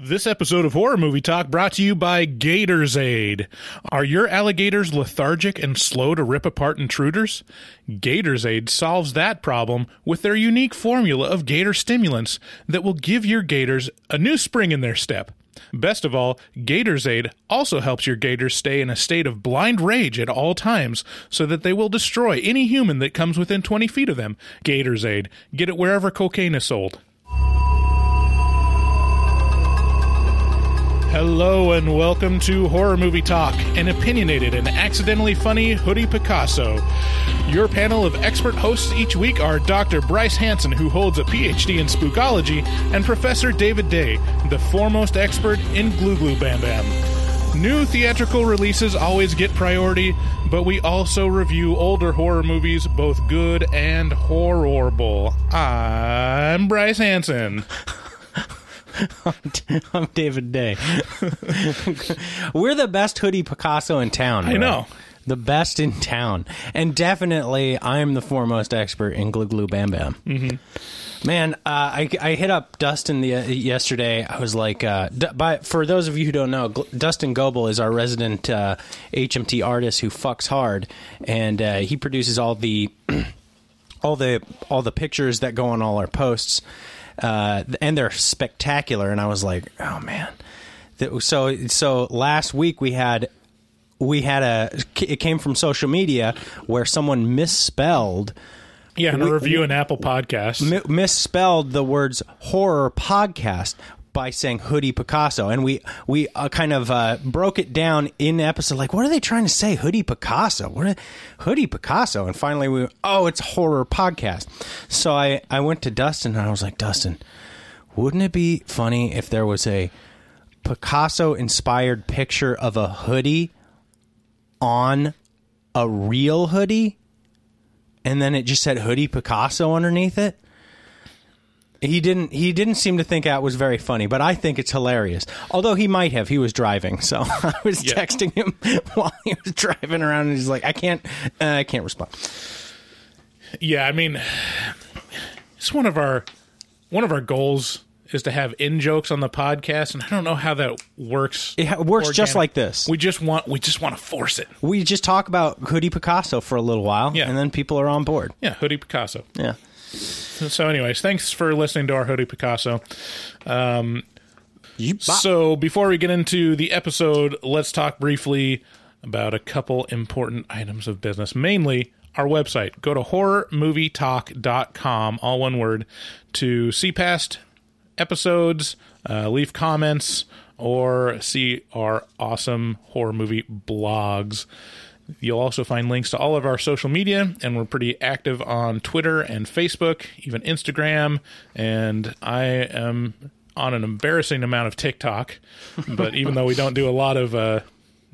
This episode of Horror Movie Talk brought to you by Gators Aid. Are your alligators lethargic and slow to rip apart intruders? Gators Aid solves that problem with their unique formula of gator stimulants that will give your gators a new spring in their step. Best of all, Gators Aid also helps your gators stay in a state of blind rage at all times so that they will destroy any human that comes within 20 feet of them. Gators Aid. Get it wherever cocaine is sold. Hello and welcome to Horror Movie Talk, an opinionated and accidentally funny Hoodie Picasso. Your panel of expert hosts each week are Dr. Bryce Hanson, who holds a PhD in spookology, and Professor David Day, the foremost expert in Glue Glue Bam Bam. New theatrical releases always get priority, but we also review older horror movies, both good and horrible. I'm Bryce Hanson. I'm David Day. We're the best hoodie Picasso in town. I bro. know. The best in town. And definitely, I'm the foremost expert in Glue Glue Bam Bam. Mm-hmm. Man, uh, I, I hit up Dustin the, uh, yesterday. I was like, uh, D- by, for those of you who don't know, Gl- Dustin Goebel is our resident uh, HMT artist who fucks hard, and uh, he produces all the all the all the pictures that go on all our posts, uh, and they're spectacular. And I was like, oh man. So so last week we had we had a it came from social media where someone misspelled Yeah, a We- review an Apple podcast. misspelled the words horror podcast by saying hoodie Picasso, and we we uh, kind of uh, broke it down in episode. Like, what are they trying to say? Hoodie Picasso? What? Are, hoodie Picasso? And finally, we oh, it's horror podcast. So I I went to Dustin and I was like, Dustin, wouldn't it be funny if there was a Picasso inspired picture of a hoodie on a real hoodie? and then it just said hoodie Picasso underneath it. He didn't. He didn't seem to think that was very funny, but I think it's hilarious. Although he might have. He was driving, so I was Yeah. texting him while he was driving around, and he's like, "I can't. Uh, I can't respond." Yeah, I mean, it's one of our one of our goals is to have in jokes on the podcast, and I don't know how that works. It works just like this. We just want we just want to force it. We just talk about hoodie Picasso for a little while, Yeah. and then people are on board. Yeah, hoodie Picasso. Yeah. So, anyways, thanks for listening to our hoodie Picasso. You, So, before we get into the episode, let's talk briefly about a couple important items of business. Mainly, our website. Go to horrormovietalk.com, all one word, to see past episodes, uh, leave comments, or see our awesome horror movie blogs. You'll also find links to all of our social media, and we're pretty active on Twitter and Facebook, even Instagram. And I am on an embarrassing amount of TikTok, but even though we don't do a lot of uh,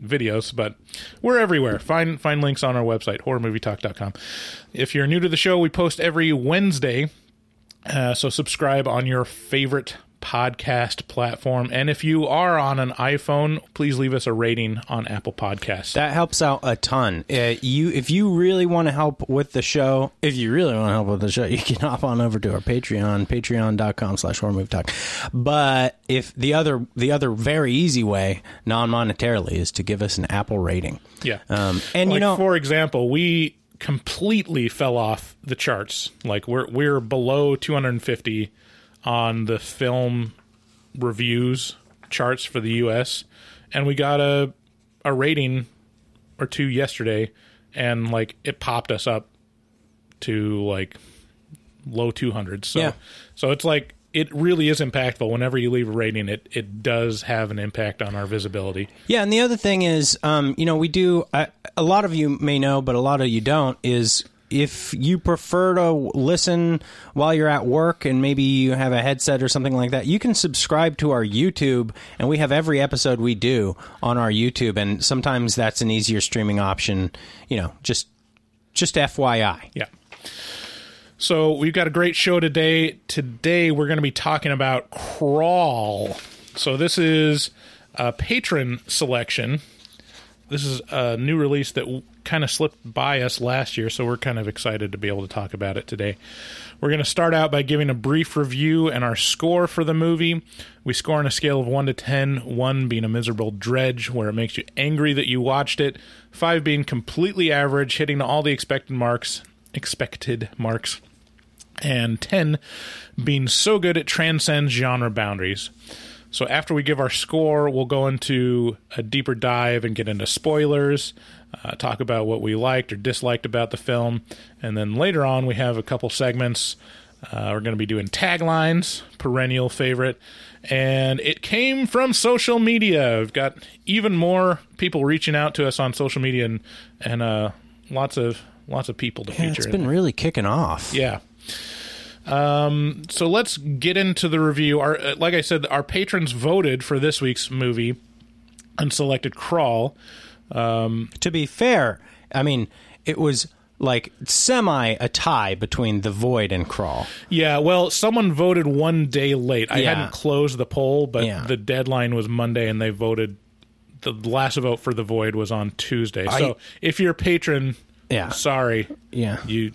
videos, but we're everywhere. Find find links on our website, horrormovietalk.com. If you're new to the show, we post every Wednesday. Uh, so subscribe on your favorite podcast platform. And if you are on an iPhone, please leave us a rating on Apple Podcasts. That helps out a ton. Uh, you, if you really want to help with the show, if you really want to help with the show, you can hop on over to our Patreon, patreon.com slash horror movie talk. But if the other, the other very easy way, non-monetarily, is to give us an Apple rating. Yeah. Um, and like, you know, for example, we completely fell off the charts. Like we're we're below 250 on the film reviews charts for the US and we got a a rating or two yesterday and like it popped us up to like low 200s. So Yeah. so it's like it really is impactful whenever you leave a rating it it does have an impact on our visibility. Yeah, and the other thing is, um, you know, we do. Uh, a lot of you may know, but a lot of you don't. Is if you prefer to listen while you're at work and maybe you have a headset or something like that, you can subscribe to our YouTube, and we have every episode we do on our YouTube, and sometimes that's an easier streaming option. You know, just just FYI. Yeah. So we've got a great show today. Today we're going to be talking about Crawl. So this is a patron selection this is a new release that kind of slipped by us last year, so we're kind of excited to be able to talk about it today. We're going to start out by giving a brief review and our score for the movie. We score on a scale of 1 to 10, 1 being a miserable dredge where it makes you angry that you watched it, 5 being completely average, hitting all the expected marks, expected marks, and 10 being so good it transcends genre boundaries. So after we give our score, we'll go into a deeper dive and get into spoilers, uh, talk about what we liked or disliked about the film, and then later on we have a couple segments. Uh, we're going to be doing taglines, perennial favorite, and it came from social media. We've got even more people reaching out to us on social media, and and uh, lots of lots of people to Yeah, feature. it's been really kicking off. Yeah. Um, so let's get into the review. Our, uh, like I said, our patrons voted for this week's movie and selected Crawl. Um, to be fair, I mean, it was like semi a tie between The Void and Crawl. Yeah, well, someone voted one day late. I Yeah. hadn't closed the poll, but Yeah. the deadline was Monday, and they voted. The last vote for the Void was on Tuesday. So if you're a patron, Yeah. sorry, Yeah. you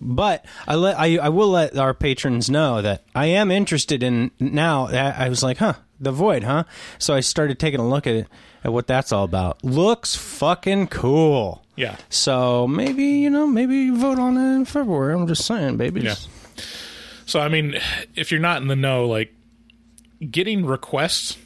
But I let I I will let our patrons know that I am interested in now. I I was like, huh, The Void, huh? So I started taking a look at it at what that's all about. Looks fucking cool. yeah. So maybe you know, maybe vote on it in February. I'm just saying, babies. Yeah. So I mean, if you're not in the know, like getting requests,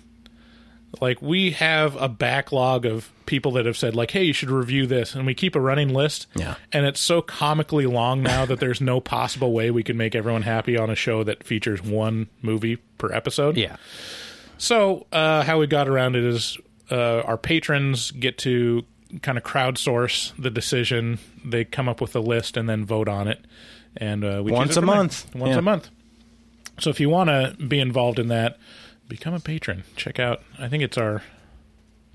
like we have a backlog of people that have said like, "Hey, you should review this," and we keep a running list. Yeah. And it's so comically long now that there's no possible way we can make everyone happy on a show that features one movie per episode. Yeah. So, uh, how we got around it is uh, our patrons get to kind of crowdsource the decision. They come up with a list and then vote on it. And uh, we Once it a from there. month. Once Yeah. a month. So, if you want to be involved in that, become a patron. Check out. I think it's our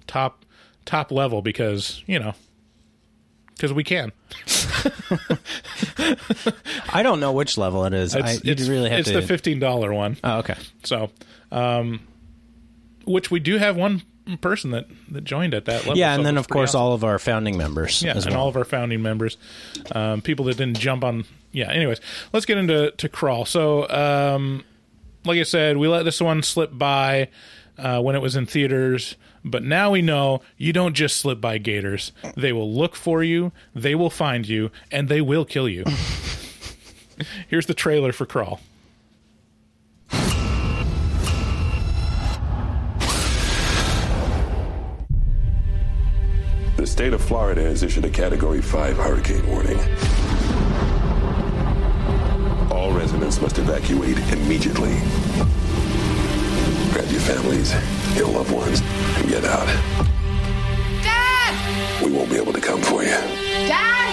top top level because you know because we can. I don't know which level it is. I, It's, you'd it's, really have it's to. the fifteen dollar one. oh, okay. So, um, which we do have one person that that joined at that level. Yeah, so and then of course awesome. all of our founding members. yeah, and well. all of our founding members, um, people that didn't jump on. Yeah. Anyways, let's get into to crawl. So, um, like I said, we let this one slip by uh, when it was in theaters. But now we know you don't just slip by gators. They will look for you, they will find you, and they will kill you. Here's the trailer for Crawl. The state of Florida has issued a Category 5 hurricane warning. Residents must evacuate immediately. Grab your families, your loved ones, and get out. Dad! We won't be able to come for you. Dad!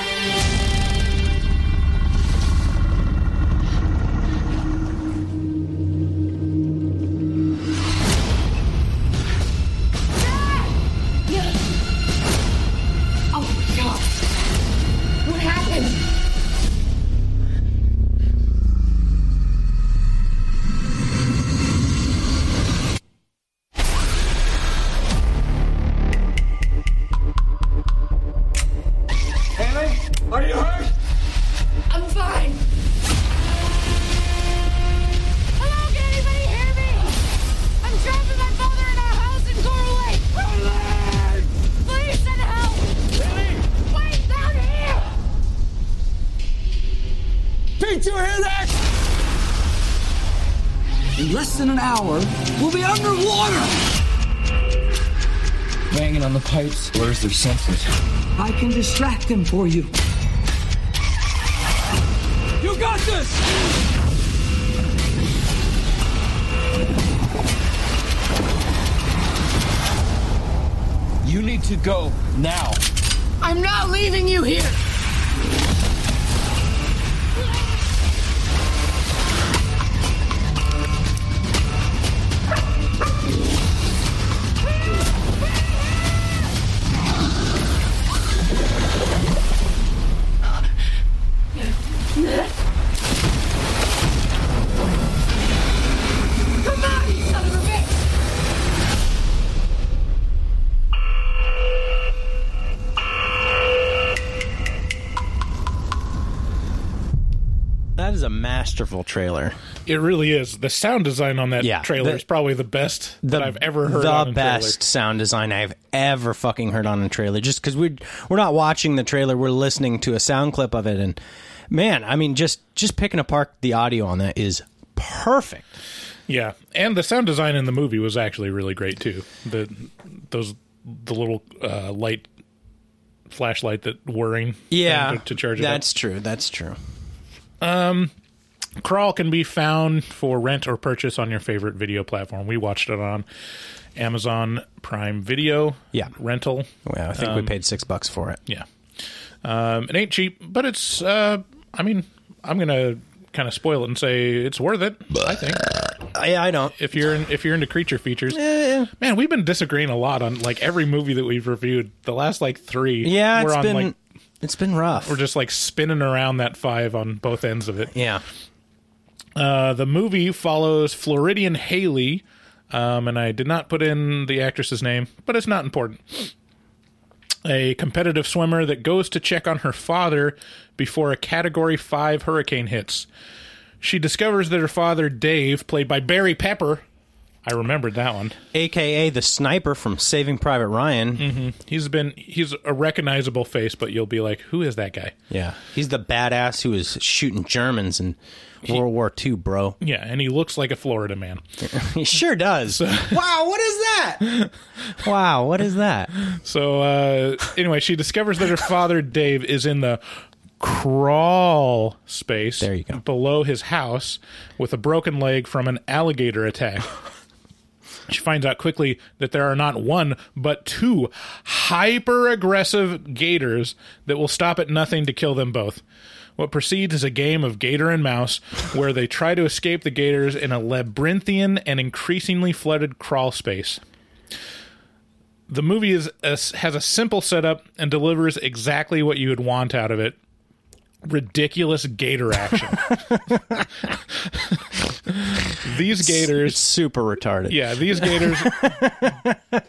Their senses. I can distract them for you. You got this! You need to go now. I'm not leaving you here. Masterful trailer. It really is. The sound design on that Yeah, trailer the- is probably the best that I've ever heard. the on a best sound design I've ever fucking heard on a trailer. Just because we're we're not watching the trailer, we're listening to a sound clip of it, and man, I mean, just just picking apart the audio on that is perfect. Yeah, and the sound design in the movie was actually really great too. The those the little uh, light flashlight that whirring Yeah, to, to charge it. That's true. That's true. up. Crawl can be found for rent or purchase on your favorite video platform. We watched it on Amazon Prime Video. Yeah. rental. Well, I think Um, we paid six bucks for it. Yeah, um, it ain't cheap, but it's. Uh, I mean, I'm gonna kind of spoil it and say it's worth it. I think. Yeah, I don't. if you're in, if you're into creature features, Eh. man, we've been disagreeing a lot on like every movie that we've reviewed. The last like three, Yeah, we're it's on been like it's been rough. we're just like spinning around that five on both ends of it. yeah. Uh, the movie follows Floridian Haley, um, and I did not put in the actress's name, but it's not important. A competitive swimmer that goes to check on her father before a Category 5 hurricane hits. She discovers that her father, Dave, played by Barry Pepper, I remembered that one. AKA the sniper from Saving Private Ryan. Mm-hmm. He's been he's a recognizable face, but you'll be like, who is that guy? Yeah, he's the badass who was shooting Germans in World War II, bro. Yeah, and he looks like a Florida man. He sure does. wow, what is that? wow, what is that? So uh, anyway, she discovers that her father Dave is in the crawl space There you go. below his house with a broken leg from an alligator attack. She finds out quickly that there are not one, but two hyper aggressive gators that will stop at nothing to kill them both. What proceeds is a game of gator and mouse where they try to escape the gators in a labyrinthian and increasingly flooded crawl space. The movie is a, has a simple setup and delivers exactly what you would want out of it ridiculous gator action. These gators It's super retarded. yeah, these gators.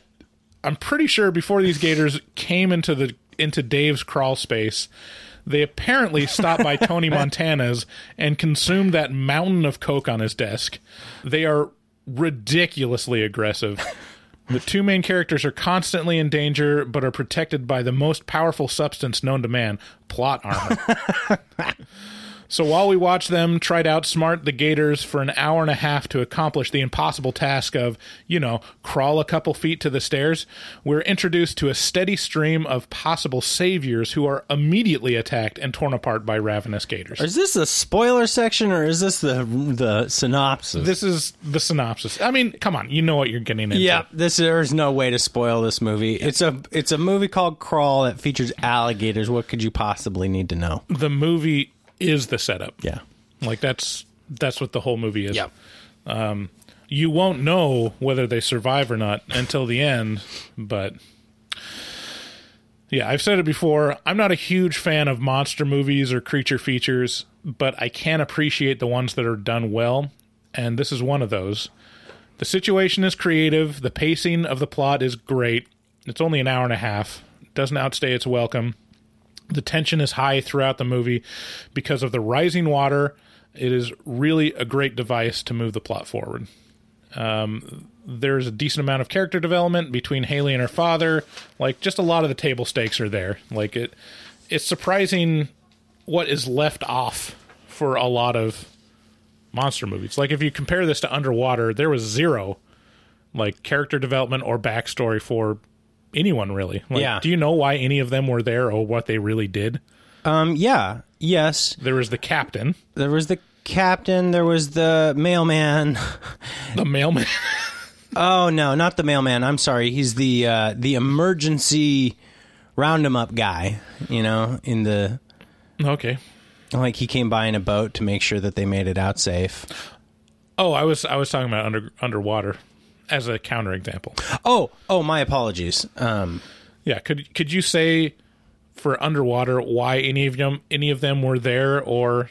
I'm pretty sure before these gators came into the into Dave's crawl space, they apparently stopped by Tony Montana's and consumed that mountain of coke on his desk. They are ridiculously aggressive. The two main characters are constantly in danger, but are protected by the most powerful substance known to man plot armor. So while we watch them try to outsmart the Gators for an hour and a half to accomplish the impossible task of, you know, crawl a couple feet to the stairs, we're introduced to a steady stream of possible saviors who are immediately attacked and torn apart by ravenous Gators. Is this the spoiler section or is this the the synopsis? This is the synopsis. I mean, come on, you know what you're getting into. yeah, this there's no way to spoil this movie. It's a it's a movie called Crawl that features alligators. What could you possibly need to know? The movie is the setup. Yeah. Like that's that's what the whole movie is. Yep. Um, you won't know whether they survive or not until the end but yeah i've said it before i'm not a huge fan of monster movies or creature features but i can appreciate the ones that are done well and this is one of those the situation is creative the pacing of the plot is great it's only an hour and a half doesn't outstay its welcome the tension is high throughout the movie because of the rising water. It is really a great device to move the plot forward. Um, there's a decent amount of character development between Haley and her father. Like, just a lot of the table stakes are there. Like it, it's surprising what is left off for a lot of monster movies. Like if you compare this to Underwater, there was zero like character development or backstory for anyone really. Like, Yeah. Do you know why any of them were there or what they really did? Um. Yeah. Yes. There was the captain, There was the captain. There was the mailman. the mailman. Oh no, not the mailman. I'm sorry. He's the uh, the emergency round 'em up guy. You know, in the okay. like he came by in a boat to make sure that they made it out safe. Oh, I was I was talking about under underwater as a counterexample. Oh, oh, my apologies. Um, Yeah, could could you say for underwater why any of them any of them were there or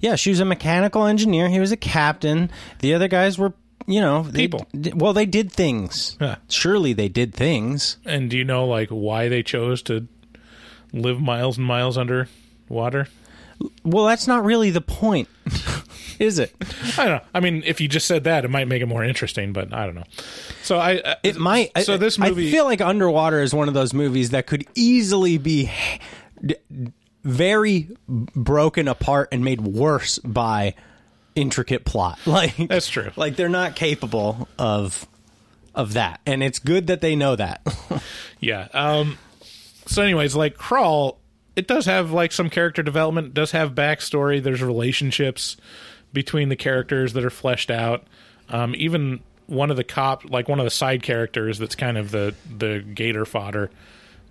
yeah, she was a mechanical engineer. He was a captain. The other guys were, you know, they, People. d- well, they did things. Yeah. Surely they did things. and do you know like why they chose to live miles and miles under water? Well, that's not really the point, is it? I don't know. I mean, if you just said that, it might make it more interesting, but I don't know. So I, uh, It might. So I- this movie, I feel like Underwater is one of those movies that could easily be very broken apart and made worse by intricate plot. Like That's true. Like they're not capable of of that, and it's good that they know that. yeah. Um. So, anyways, like Crawl, it does have like some character development. Does have backstory. There's relationships between the characters that are fleshed out. Um. Even one of the cop, like one of the side characters, that's kind of the the gator fodder.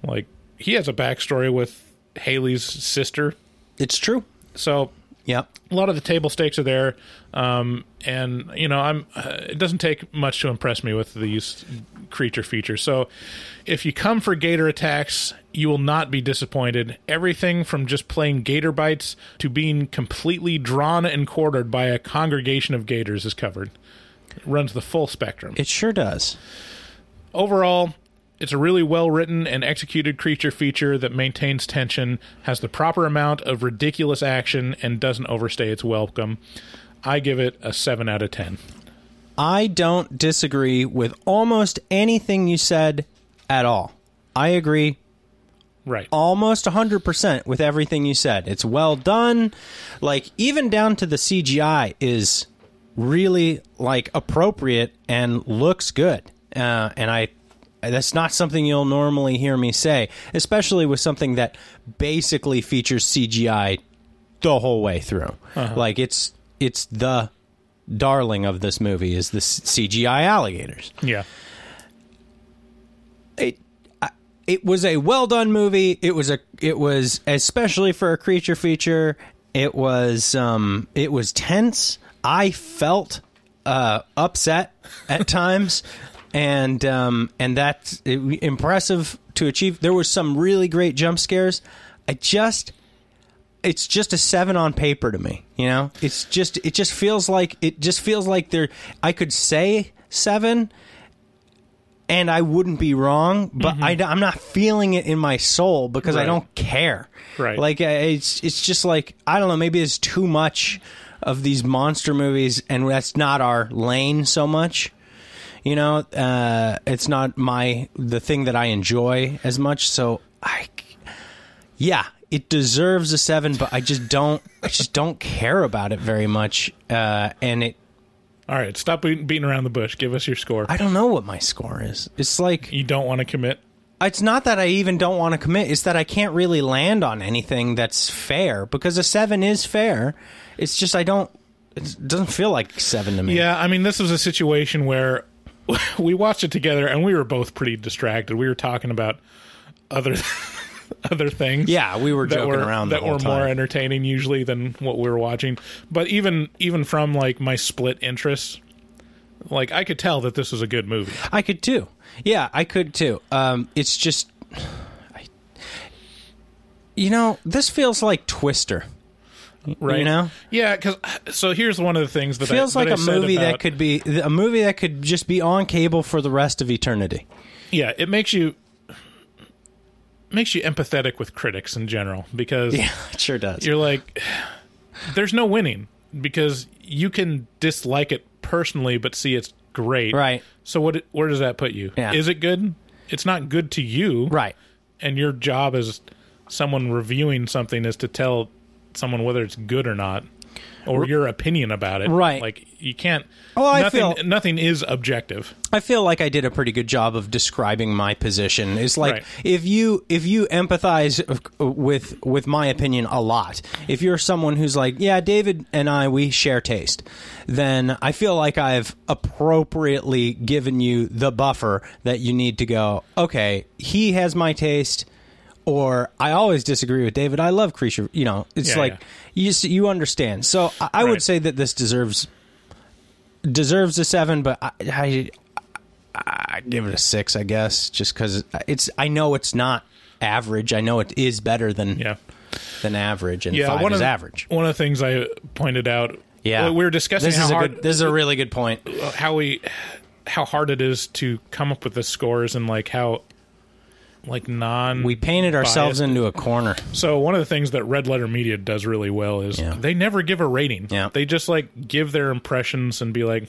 Like he has a backstory with Haley's sister. it's true. So yeah, a lot of the table stakes are there, um, and you know, I'm. Uh, it doesn't take much to impress me with these creature feature. So, if you come for gator attacks, you will not be disappointed. Everything from just plain gator bites to being completely drawn and quartered by a congregation of gators is covered. It runs the full spectrum It sure does. overall, it's a really well written and executed creature feature that maintains tension, has the proper amount of ridiculous action, and doesn't overstay its welcome. I give it a 7 out of 10. I don't disagree with almost anything you said at all. I agree Right. almost 100% with everything you said. It's well done. Like even down to the CGI is really like appropriate and looks good. Uh, and I that's not something you'll normally hear me say, especially with something that basically features CGI the whole way through. Like it's it's the darling of this movie is the CGI alligators Yeah. it it was a well done movie. It was a it was especially for a creature feature. It was um it was tense. I felt uh upset at times and um and that's impressive to achieve. There was some really great jump scares. I just it's just a seven on paper to me. You know, it's just it just feels like it just feels like there. I could say seven, and I wouldn't be wrong, but I, am not feeling it in my soul because I don't care. Right. Like uh, it's it's just like I don't know. Maybe it's too much of these monster movies, and that's not our lane so much. You know, uh, it's not my the thing that I enjoy as much. So I, yeah, it deserves a seven, but I just don't. I just don't care about it very much. Uh, and it, All right. Stop beating beating around the bush. Give us your score. I don't know what my score is. It's like you don't want to commit. it's not that I even don't want to commit. It's that I can't really land on anything that's fair because a seven is fair. It's just I don't. It doesn't feel like seven to me. Yeah, I mean, this was a situation where we watched it together and we were both pretty distracted. We were talking about other other things. Yeah, we were joking were, around the that were more entertaining usually than what we were watching. But even even from like my split interests, like I could tell that this was a good movie. I could too. Yeah, I could too. Um, it's just, I, you know, this feels like Twister. Right? You know? Yeah. Because so here's one of the things that feels I, like that a movie that could be a movie that could just be on cable for the rest of eternity. Yeah, it makes you makes you empathetic with critics in general because Yeah, it sure does. you're like there's no winning because you can dislike it personally but see it's great Right. so what where does that put you Yeah. is it good it's not good to you right. and your job as someone reviewing something is to tell someone whether it's good or not or your opinion about it Right. like you can't Oh, I nothing feel- nothing is objective I feel like I did a pretty good job of describing my position. It's like Right. if you if you empathize uh, with with my opinion a lot. If you're someone who's like, yeah, David and I we share taste, then I feel like I've appropriately given you the buffer that you need to go, okay, he has my taste or I always disagree with David. I love creature, you know. It's Yeah, like yeah. you you understand. So I, I would say that this deserves deserves a 7, but I, I I'd give it a six, I guess, just because it's. I know it's not average. I know it is better than yeah than average, and yeah five one is of average. one of the things i pointed out Yeah, we were discussing This how is a hard good. This is a really good point. how we how hard it is to come up with the scores and like how like non. We painted ourselves biased. into a corner. So one of the things that Red Letter Media does really well is Yeah. they never give a rating. Yeah. They just like give their impressions and be like,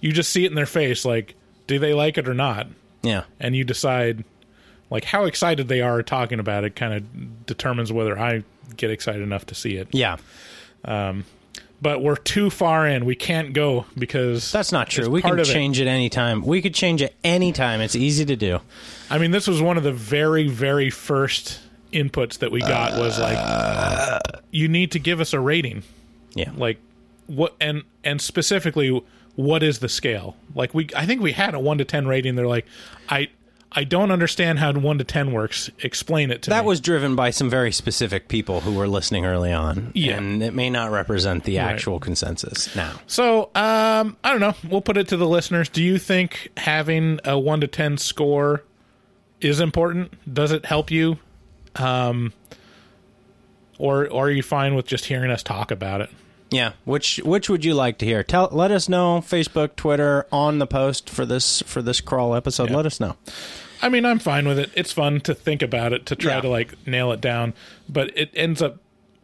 you just see it in their face, like, do they like it or not? Yeah. And you decide, like, how excited they are talking about it. Kind of determines whether I get excited enough to see it. Yeah. Um, But we're too far in. We can't go because That's not true. We can of it. change it anytime. We could change it anytime. It's easy to do. I mean, this was one of the very, very first inputs that we got was like, you need to give us a rating. Yeah. Like, what and and specifically, what is the scale? Like, we I think we had a one to ten rating. They're like, I I don't understand how one to ten works. Explain it to me. That was driven by some very specific people who were listening early on. Yeah. And it may not represent the actual consensus now. So, um, I don't know. We'll put it to the listeners. Do you think having a one to ten score is important? Does it help you? Um, or, or are you fine with just hearing us talk about it? Yeah. Which which would you like to hear? Tell let us know Facebook, Twitter, on the post for this for this crawl episode. Yeah. Let us know. I mean, I'm fine with it. It's fun to think about it, to try Yeah. to like nail it down, but it ends up.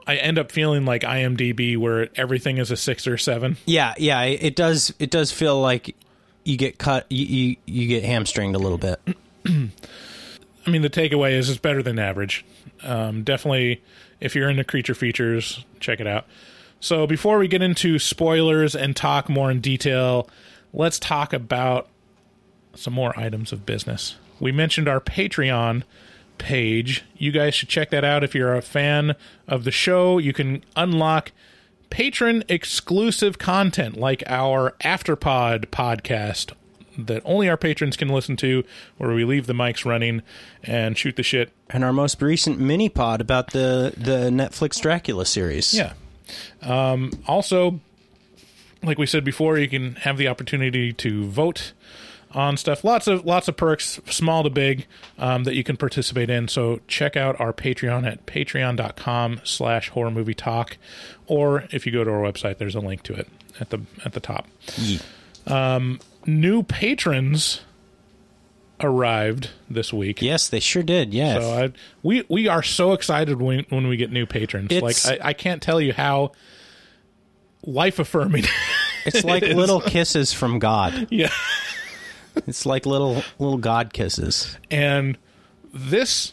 I end up feeling like IMDb, where everything is a six or seven. Yeah, yeah, it it does it does feel like you get cut you you, you get hamstringed a little bit. I mean, the takeaway is it's better than average. Um, definitely, if you're into creature features, check it out. So, before we get into spoilers and talk more in detail, let's talk about some more items of business. We mentioned our Patreon page. You guys should check that out if you're a fan of the show. You can unlock patron exclusive content like our Afterpod podcast that only our patrons can listen to, where we leave the mics running and shoot the shit. And our most recent mini pod about the the Netflix Dracula series. Yeah. Um, also, like we said before, you can have the opportunity to vote on stuff. Lots of lots of perks, small to big, um, that you can participate in. So check out our Patreon at patreon.com slash horror movie talk. Or if you go to our website, there's a link to it at the at the top. Um, new patrons arrived this week. Yes, they sure did. Yes. So I, we we are so excited when when we get new patrons. It's- like I, I can't tell you how life affirming. it's like it little kisses from God. yeah. It's like little little God kisses. And this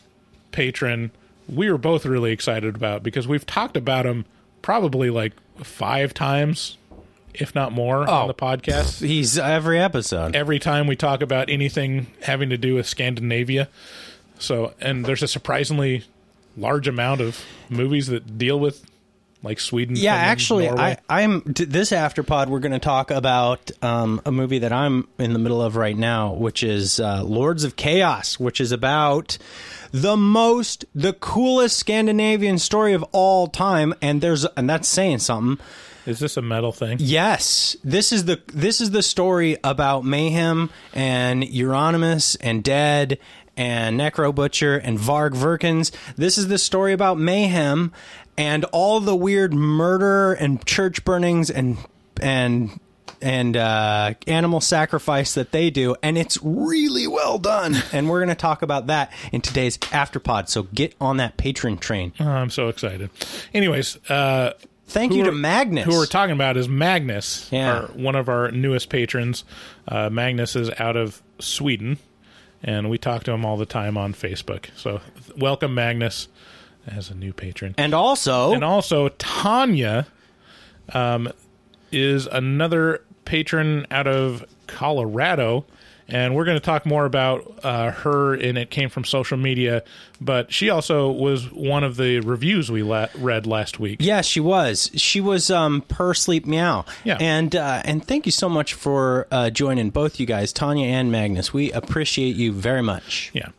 patron, we were both really excited about because we've talked about him probably like five times, if not more, on Oh. the podcast. He's every episode. Every time we talk about anything having to do with Scandinavia. So, and there's a surprisingly large amount of movies that deal with like Sweden. Yeah, Finland, actually, Norway. I, I'm this after pod. We're going to talk about um, a movie that I'm in the middle of right now, which is uh, Lords of Chaos, which is about the most, the coolest Scandinavian story of all time. And there's, and that's saying something. Is this a metal thing? Yes, this is the this is the story about mayhem and Euronymous and Dead and Necro Butcher and Varg Vikernes. This is the story about mayhem and all the weird murder and church burnings and and and uh, animal sacrifice that they do, and it's really well done. and we're going to talk about that in today's Afterpod. So get on that patron train. Oh, I'm so excited. Anyways, uh, Thank who you to Magnus. Who we're talking about is Magnus, Yeah. our, one of our newest patrons. Uh, Magnus is out of Sweden, and we talk to him all the time on Facebook. So, th- welcome, Magnus, as a new patron. and also, And also, Tanya um, is another patron out of Colorado. And we're going to talk more about uh, her, and it came from social media. But she also was one of the reviews we la- read last week. Yeah, she was. She was um, per sleep meow. Yeah. and uh, and thank you so much for uh, joining both you guys, Tanya and Magnus. We appreciate you very much. Yeah.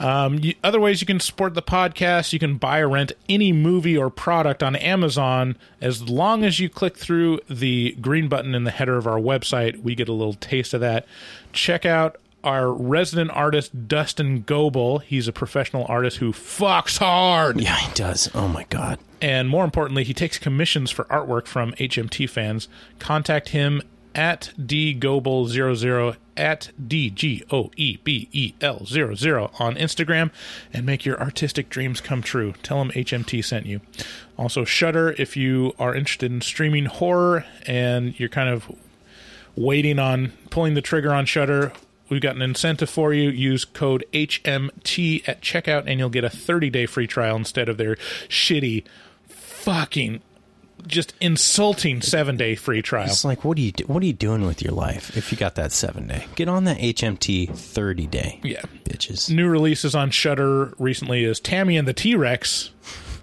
Um, you, other ways you can support the podcast, you can buy or rent any movie or product on Amazon. As long as you click through the green button in the header of our website, we get a little taste of that. Check out our resident artist, Dustin Goebel. He's a professional artist who fucks hard. Yeah, he does. Oh my god. And more importantly, he takes commissions for artwork from HMT fans. Contact him at dgoebel00 at d g o e b e l 00 on Instagram and make your artistic dreams come true. Tell him HMT sent you. Also, Shudder if you are interested in streaming horror and you're kind of waiting on pulling the trigger on Shudder. We've got an incentive for you. Use code HMT at checkout and you'll get a 30 day free trial instead of their shitty, fucking, just insulting seven day free trial. It's like, what are you do- what are you doing with your life if you got that seven day? Get on that HMT thirty day. Yeah. bitches. New releases on Shudder recently is Tammy and the T Rex,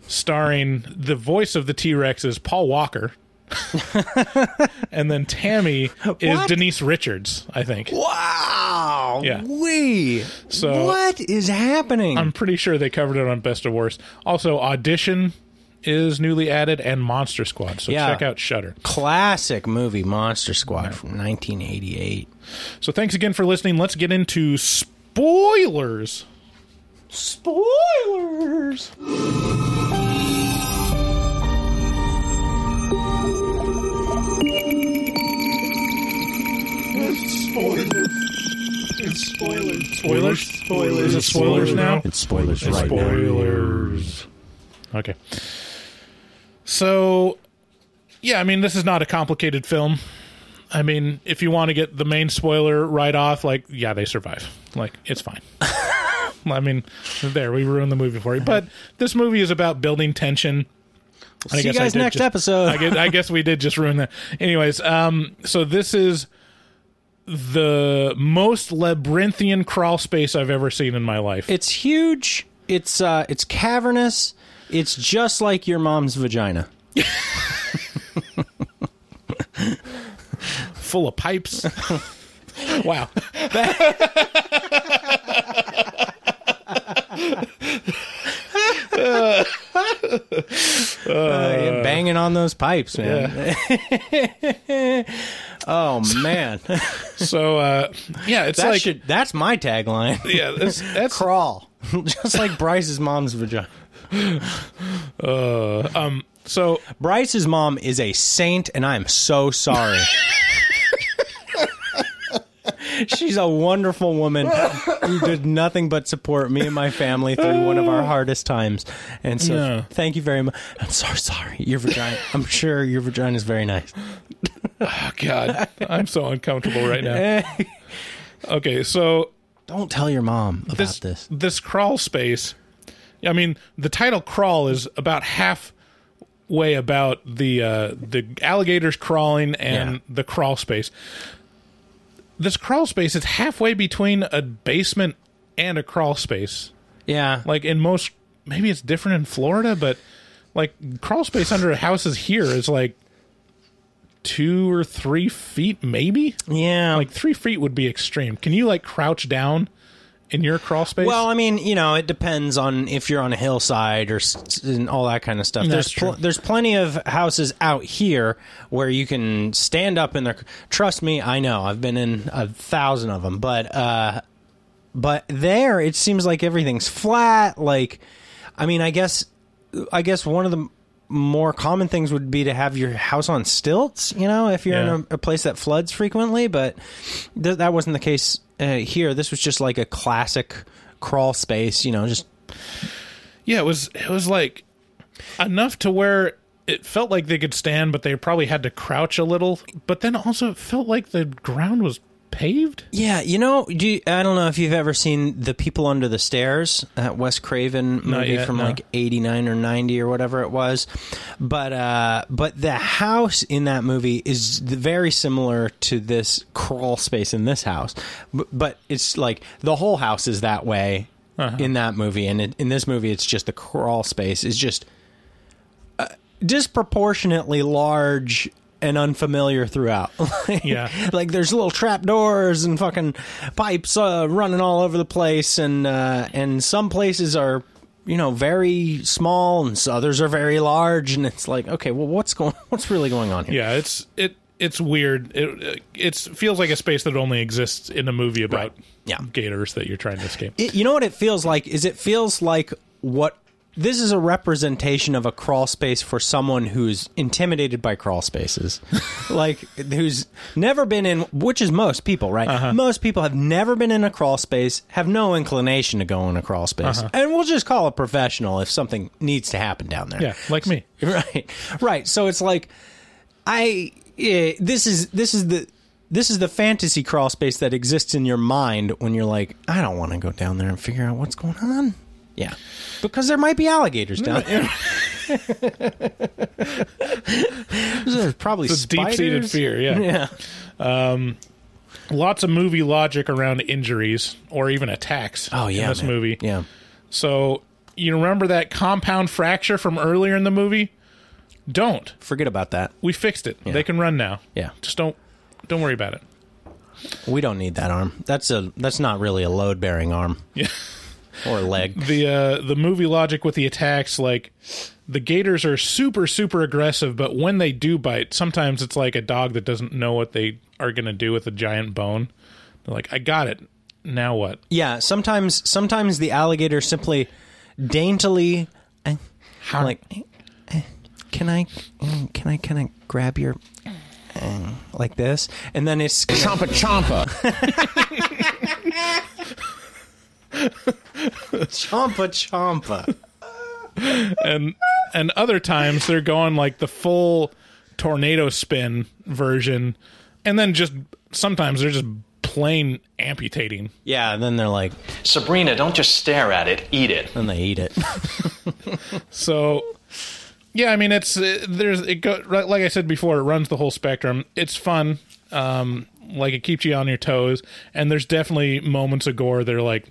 starring the voice of the T Rex is Paul Walker. and then Tammy is What? Denise Richards, I think. Wow. Yeah. We. So- what is happening? I'm pretty sure they covered it on Best of Worst. Also, Audition is newly added and Monster Squad. So Yeah. check out Shudder. Classic movie, Monster Squad from 1988. So thanks again for listening. Let's get into spoilers. Spoilers. Spoilers? It's spoilers. Is it spoilers now? It's spoilers right now. Spoilers. Okay. So, yeah, I mean, this is not a complicated film. I mean, if you want to get the main spoiler right off, like, yeah, they survive. Like, it's fine. I mean, there, we ruined the movie for you. But this movie is about building tension. I See you guess I guys did next just- episode. I guess, I guess we did just ruin that. Anyways, um, so this is the most labyrinthian crawl space I've ever seen in my life. It's huge. It's uh it's cavernous. It's just like your mom's vagina. full of pipes. wow. Uh, banging on those pipes, man. Oh man. So uh yeah, it's that like should that's my tagline. yeah, that's that's Crawl. just like Bryce's mom's vagina. Uh, um. So Bryce's mom is a saint, and I'm so sorry. She's a wonderful woman who did nothing but support me and my family through one of our hardest times. And so, Yeah. thank you very much. I'm so sorry. Your vagina, I'm sure your vagina is very nice. oh god, I'm so uncomfortable right now. Okay, so Don't tell your mom about this this. this crawl space. I mean, the title "crawl" is about halfway about the uh, the alligators crawling and Yeah. the crawl space. This crawl space is halfway between a basement and a crawl space. Yeah. Like in most, maybe it's different in Florida, but like crawl space under houses here is like two or three feet, maybe. yeah. Like three feet would be extreme. Can you like crouch down in your crawl space? Well, I mean, you know, it depends on if you're on a hillside or s- and all that kind of stuff. That's there's pl- there's plenty of houses out here where you can stand up in there. Trust me, I know. I've been in a thousand of them, but uh, but there it seems like everything's flat. Like, I mean, I guess I guess one of the more common things would be to have your house on stilts. You know, if you're Yeah. in a, a place that floods frequently, but th- that wasn't the case uh, here. This was just like a classic crawl space. You know, just yeah, it was it was like enough to where it felt like they could stand, but they probably had to crouch a little. But then also it felt like the ground was paved. yeah. You know, do you, I don't know if you've ever seen the People Under the Stairs, that Wes Craven movie yet, from no. like '89 or '90 or whatever it was. But uh, but the house in that movie is very similar to this crawl space in this house, but, but it's like the whole house is that way. In that movie, and it, in this movie, it's just the crawl space is just uh, disproportionately large and unfamiliar throughout. Yeah. like there's little trap doors and fucking pipes uh, running all over the place, and uh, and some places are you know very small, and others are very large, and it's like okay, well, what's going, what's really going on here? Yeah, it's it it's weird. It it feels like a space that only exists in a movie about Yeah. gators that you're trying to escape. It, you know what it feels like is it feels like what this is a representation of a crawl space for someone who's intimidated by crawl spaces, like who's never been in, which is most people, right? Uh-huh. Most people have never been in a crawl space, have no inclination to go in a crawl space, Uh-huh. and we'll just call a professional if something needs to happen down there. Yeah, like me. right, right. So it's like, I eh, this is this is the. This is the fantasy crawl space that exists in your mind when you're like, I don't want to go down there and figure out what's going on. Yeah, because there might be alligators down there. There's probably It's a deep-seated fear. Yeah. Yeah. Um, lots of movie logic around injuries or even attacks. Oh yeah, in this man. movie. Yeah. So you remember that compound fracture from earlier in the movie? Don't. Forget about that. We fixed it. They can run now. Yeah. Just don't don't worry about it. We don't need that arm. That's a that's not really a load bearing arm Yeah. Or leg. The uh the movie logic with the attacks like the gators are super super aggressive, but when they do bite, sometimes it's like a dog that doesn't know what they are going to do with a giant bone. They're like, "I got it. Now what?" Yeah. Sometimes sometimes the alligator simply daintily eh, like eh, can I mm, can I can I grab your eh, like this and then it's gonna- Chompa chompa. chompa chompa. and and other times they're going like the full tornado spin version and then just sometimes they're just plain amputating Yeah. And then they're like, Sabrina, don't just stare at it, eat it. And they eat it. so yeah i mean it's uh, there's it go like i said before it runs the whole spectrum it's fun um like it keeps you on your toes and there's definitely moments of gore that are like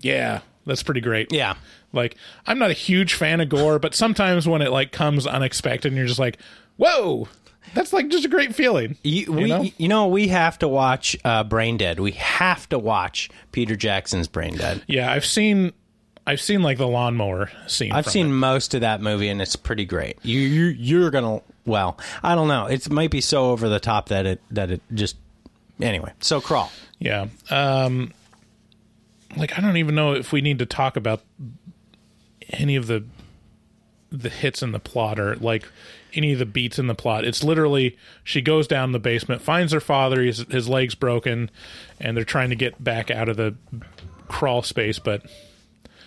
yeah that's pretty great yeah. like i'm not a huge fan of gore but sometimes when it like comes unexpected and you're just like whoa that's like just a great feeling You, we, know? you know, we have to watch uh, Brain Dead. We have to watch Peter Jackson's Brain Dead. Yeah, I've seen I've seen like the lawnmower scene. I've seen it. most of that movie, and it's pretty great. You, you you're gonna well, I don't know. It might be so over the top that it that it just anyway. So crawl. Yeah. Um like I don't even know if we need to talk about any of the the hits in the plot or like any of the beats in the plot. It's literally she goes down the basement, finds her father, his his legs broken, and they're trying to get back out of the crawl space, but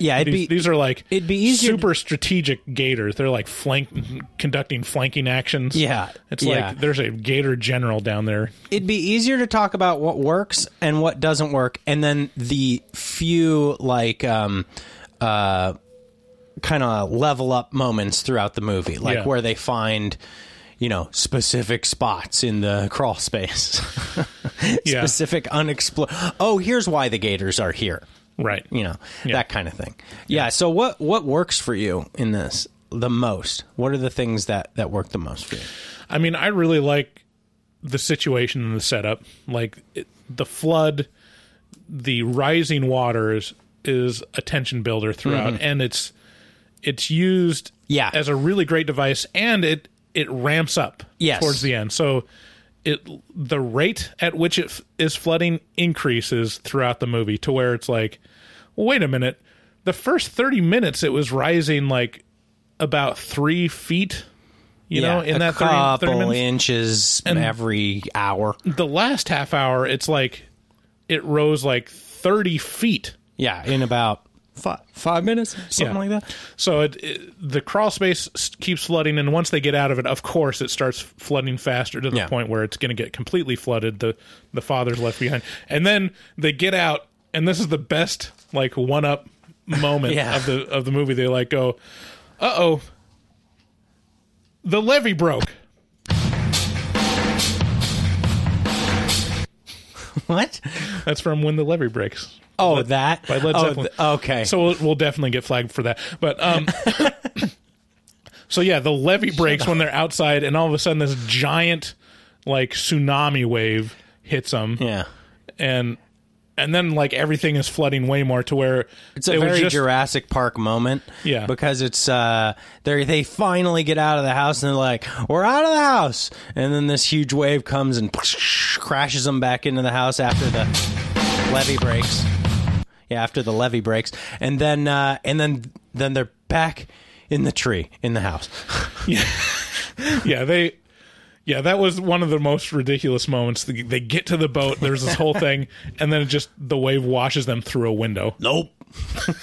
Yeah, it'd these, be these are like it'd be easier to- super strategic gators. They're like flank conducting flanking actions. Yeah, It's yeah. like there's a gator general down there. it'd be easier to talk about what works and what doesn't work, and then the few like um uh kind of level up moments throughout the movie, like Yeah. where they find. You know, specific spots in the crawl space. Yeah. Specific unexplored. Oh, here's why the gators are here. Right. you know Yeah. that kind of thing yeah. so what what works for you in this the most what are the things that that work the most for you I mean, I really like the situation and the setup. Like it, the flood, the rising waters is a tension builder throughout, and it's it's used Mm-hmm. Yeah. as a really great device, and it it ramps up Yes. towards the end. So it the rate at which it f- is flooding increases throughout the movie to where it's like, well, wait a minute, the first thirty minutes it was rising like about three feet. You know, in that 30, couple 30 minutes inches And- every hour the last half hour, it's like it rose like 30 feet. yeah in about five, five minutes something Yeah. like that So it, it, the crawl space keeps flooding, and once they get out of it, of course, it starts flooding faster to the Yeah. point where it's going to get completely flooded. The the father's left behind, and then they get out, and this is the best like one up moment Yeah. of the of the movie. They like go, uh oh, the levee broke. what That's from when the levee breaks. oh that by Led oh, th- okay So we'll, we'll definitely get flagged for that. But um, so yeah, the levee breaks when they're outside, and all of a sudden this giant like tsunami wave hits them, yeah and and then like everything is flooding way more to where It's a very just- Jurassic Park moment. Yeah. Because it's uh they they finally get out of the house and they're like, We're out of the house and then this huge wave comes and crashes them back into the house after the levee breaks. Yeah, after the levee breaks. And then uh and then then they're back in the tree in the house. yeah, yeah, they. Yeah, that was one of the most ridiculous moments. They they get to the boat. There's this whole thing, and then it just the wave washes them through a window. Nope.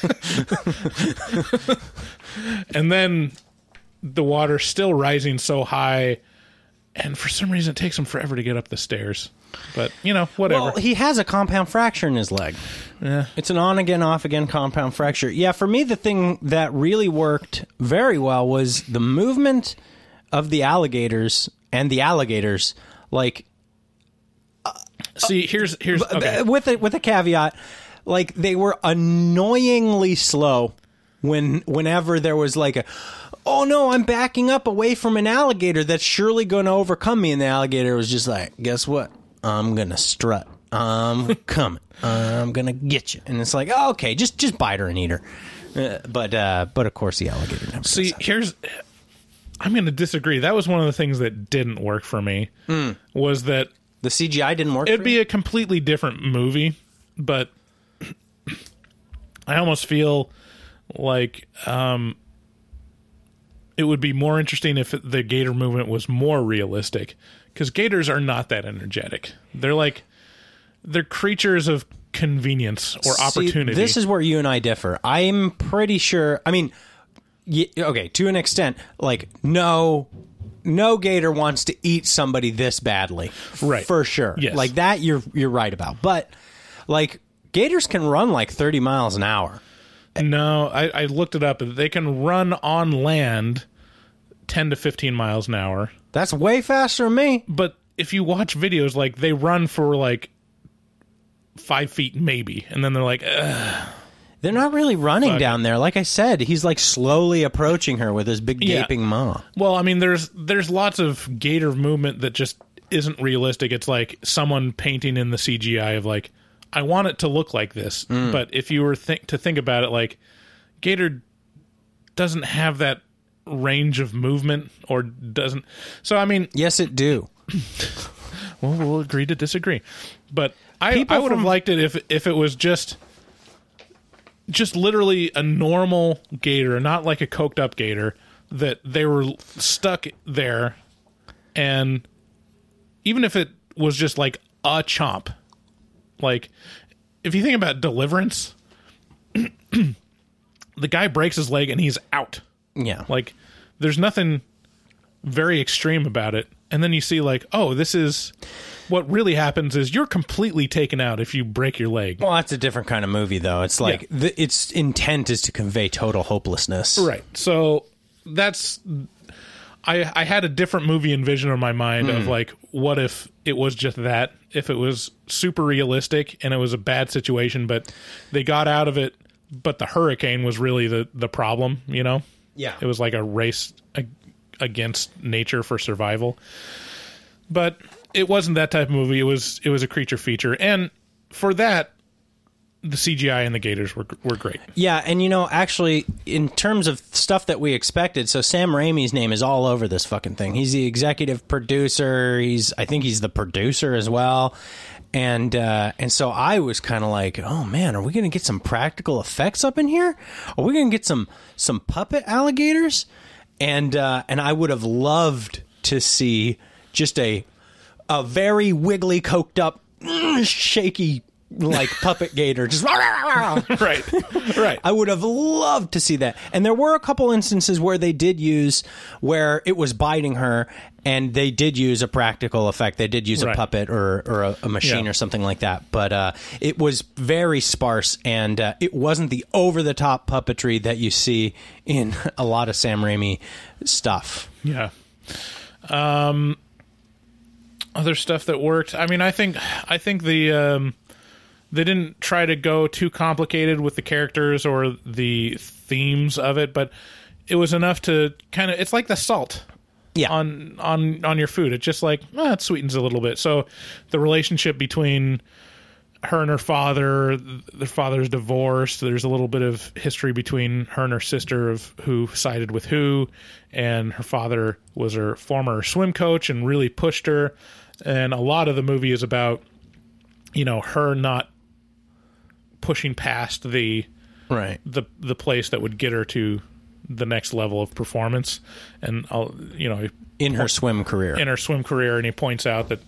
and then the water's still rising so high, and for some reason it takes them forever to get up the stairs. But you know, whatever. Well, he has a compound fracture in his leg. Yeah. It's an on again, off again compound fracture. Yeah, for me, the thing that really worked very well was the movement of the alligators and the alligators. Like, See, here's here's okay. with a, with a caveat, like they were annoyingly slow when whenever there was like a oh no i'm backing up away from an alligator that's surely going to overcome me. And the alligator was just like guess what? I'm gonna strut. I'm coming. I'm gonna get you. And it's like oh, okay just just bite her and eat her. Uh, but uh but of course the alligator never See, here's I'm going to disagree. That was one of the things that didn't work for me. Was that the cgi didn't work it'd be a completely different movie, but I almost feel like um, it would be more interesting if the gator movement was more realistic because gators are not that energetic. They're like they're creatures of convenience or See, opportunity. this is where you and I differ. I'm pretty sure. I mean, y- okay, to an extent, like no, no gator wants to eat somebody this badly, Right. For sure, Yes. like that. You're you're right about, but like gators can run like 30 miles an hour. no, I, I looked it up. They can run on land ten to fifteen miles an hour. That's way faster than me. but if you watch videos like they run for like five feet maybe and then they're like Ugh. They're not really running Fuck. down there. Like I said, he's like slowly approaching her with his big Yeah. gaping maw. well i mean there's there's lots of gator movement that just isn't realistic it's like someone painting in the cgi of like i want it to look like this mm. but if you were think to think about it like gator doesn't have that range of movement or doesn't so i mean Yes, it do. well, we'll agree to disagree. But I, People I would have from- liked it if if it was just just literally a normal gator, not like a coked up gator that they were stuck there, and even if it was just like a chomp, like if you think about Deliverance, the guy breaks his leg and he's out. Yeah. Like, there's nothing very extreme about it. And then you see, like, oh, this is what really happens is you're completely taken out if you break your leg. Well, that's a different kind of movie, though. It's like the, its intent is to convey total hopelessness. Right. So that's. I, I had a different movie envision in my mind of hmm. like, what if it was just that? If it was super realistic and it was a bad situation, but they got out of it, but the hurricane was really the, the problem, you know? Yeah. It was like a race against nature for survival. But it wasn't that type of movie. It was it was a creature feature, and for that, the CGI and the Gators were were great. Yeah, and you know, actually, in terms of stuff that we expected, so Sam Raimi's name is all over this fucking thing. He's the executive producer. He's, I think, he's the producer as well. And uh, and so I was kind of like, oh man, are we going to get some practical effects up in here? Are we going to get some some puppet alligators? And uh, and I would have loved to see just a a very wiggly, coked up, mm, shaky like puppet gator just right, right. I would have loved to see that. And there were a couple instances where they did use where it was biting her and they did use a practical effect. They did use Right. a puppet or, or a, a machine Yeah. or something like that. But uh, it was very sparse and uh, it wasn't the over the top puppetry that you see in a lot of Sam Raimi stuff. Yeah. Um, other stuff that worked. I mean, I think I think the um, they didn't try to go too complicated with the characters or the themes of it, but it was enough to kind of. It's like the salt Yeah. on on on your food. It just like well, it sweetens a little bit. So the relationship between her and her father, their father's divorced. There's a little bit of history between her and her sister of who sided with who, and her father was her former swim coach and really pushed her. And a lot of the movie is about, you know, her not pushing past the Right. the the place that would get her to the next level of performance, and I'll you know in her swim career. in her swim career and he points out that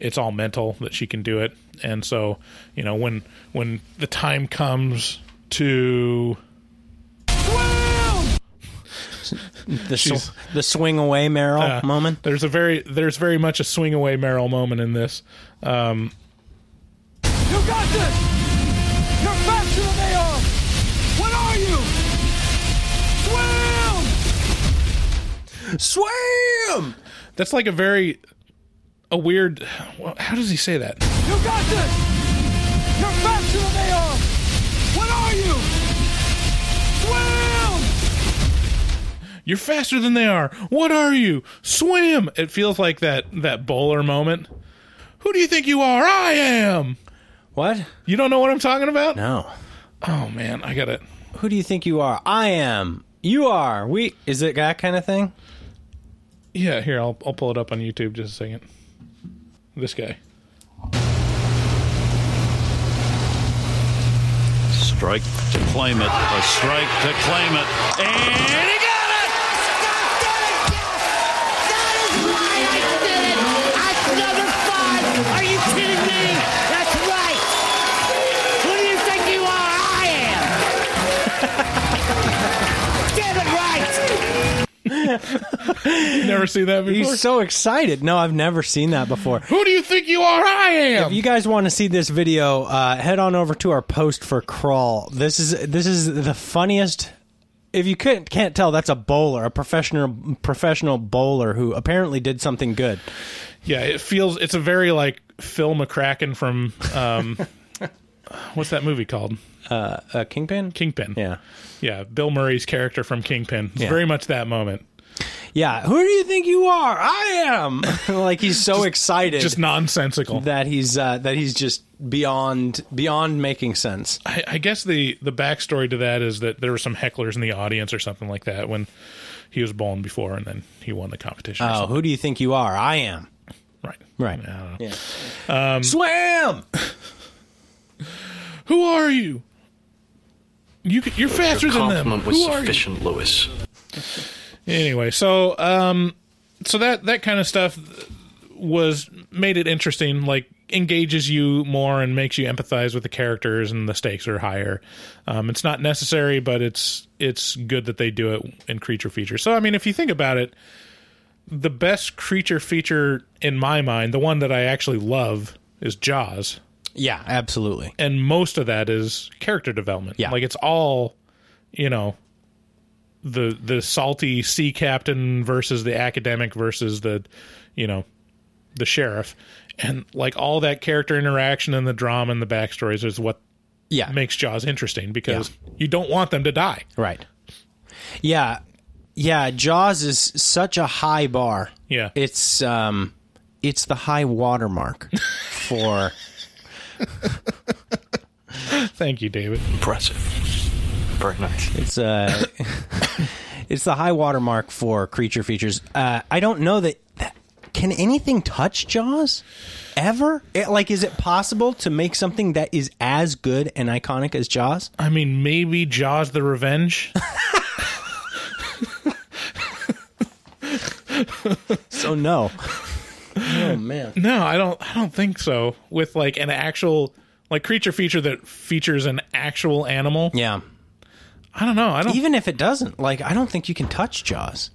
it's all mental that she can do it and so you know when when the time comes to the, sw- the swing away Merrill uh, moment. there's a very there's very much a swing away Merrill moment in this um You got this! Swim! Swim! that's like a very a weird how does he say that You got this! You're faster than they are! What are you? Swim! you're faster than they are what are you swim it feels like that that bowler moment who do you think you are i am What? you don't know what i'm talking about No. oh man i got it. Who do you think you are? I am. You are. We. Is it that kind of thing? Yeah, here I'll I'll pull it up on YouTube just a second. This guy. Strike to claim it. A strike to claim it. And he got it! That is why I did it! That's number five! Are you kidding me? Never seen that before. He's so excited. No, I've never seen that before. Who do you think you are? I am. If you guys want to see this video, uh, head on over to our post for crawl. This is this is the funniest. If you can't can't tell, that's a bowler, a professional professional bowler who apparently did something good. yeah, it feels it's a very like Phil McCracken from um, what's that movie called? Uh, uh, Kingpin. Kingpin. Yeah, yeah. Bill Murray's character from Kingpin. It's Yeah. very much that moment. Yeah. Who do you think you are? I am. like he's so excited Just nonsensical. that he's uh, that he's just beyond beyond making sense. I, I guess the the backstory to that is that there were some hecklers in the audience or something like that when he was bowling before, and then he won the competition. Oh, who do you think you are? I am. right, Right. I don't know. Yeah. Um, Swam. Who are you? You you're faster Your than them. compliment was Who are you? sufficient, Lewis. Anyway, so um, so that that kind of stuff was made it interesting. Like engages you more and makes you empathize with the characters, and the stakes are higher. Um, it's not necessary, but it's it's good that they do it in creature feature. So I mean, if you think about it, the best creature feature in my mind, the one that I actually love, is Jaws Yeah, absolutely. and most of that is character development. Yeah. like it's all, you know, the the salty sea captain versus the academic versus the, you know, the sheriff, and like all that character interaction and the drama and the backstories is what Yeah, makes Jaws interesting because you don't want them to die. Right. Yeah. Yeah, Jaws is such a high bar. Yeah. It's um it's the high watermark for Thank you, David. Impressive. Very nice. it's uh it's the high watermark for creature features. Uh I don't know that, that can anything touch Jaws ever? It- like is it possible to make something that is as good and iconic as Jaws? I mean, maybe Jaws: The Revenge. So no. oh man. No, I don't. I don't think so. With like an actual like creature feature that features an actual animal. Yeah. I don't know. I don't. Even if it doesn't, like I don't think you can touch Jaws.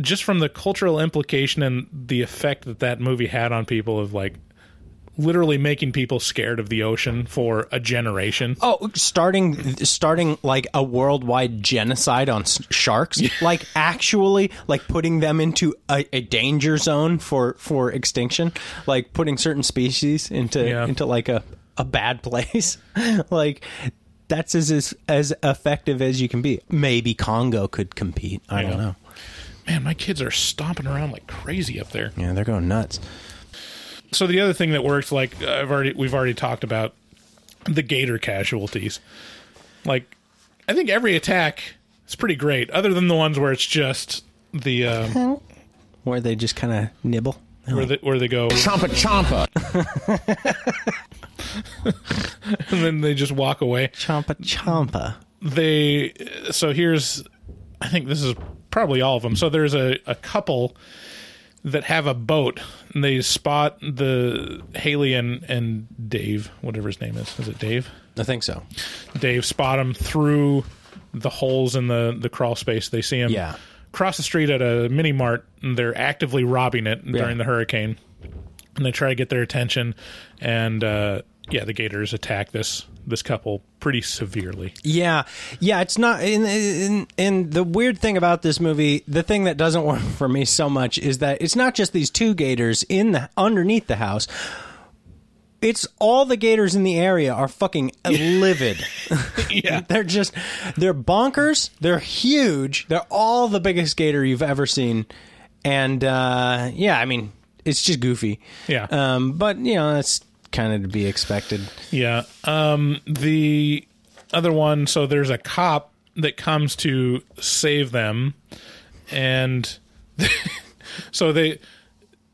just from the cultural implication and the effect that that movie had on people of like literally making people scared of the ocean for a generation. Oh, starting starting like a worldwide genocide on s- sharks, like actually like putting them into a, a danger zone for for extinction, like putting certain species into Yeah. into like a a bad place, like. That's as, as as effective as you can be. Maybe Congo could compete. I Yeah. don't know. Man, my kids are stomping around like crazy up there. Yeah, they're going nuts. So the other thing that works, like I've already we've already talked about, the gator casualties. Like, I think every attack is pretty great, other than the ones where it's just the um, Where they just kind of nibble. where they where they go Chompa chompa. and then they just walk away. Champa champa. they so here's I think this is probably all of them. So there's a, a couple that have a boat and they spot the Haley and, and Dave, whatever his name is. Is it Dave? I think so. Dave spot him through the holes in the, the crawl space. They see him Yeah. cross the street at a mini mart and they're actively robbing it during the hurricane. And they try to get their attention and uh, yeah, the gators attack this this couple pretty severely. Yeah, yeah. It's not. And, and, and the weird thing about this movie, the thing that doesn't work for me so much is that it's not just these two gators in the underneath the house. It's all the gators in the area are fucking livid. Yeah. they're just they're bonkers. They're huge. They're all the biggest gator you've ever seen, and uh, yeah, I mean it's just goofy. Yeah. Um, but you know that's kind of to be expected. Yeah. Um, the other one, so there's a cop that comes to save them, and so they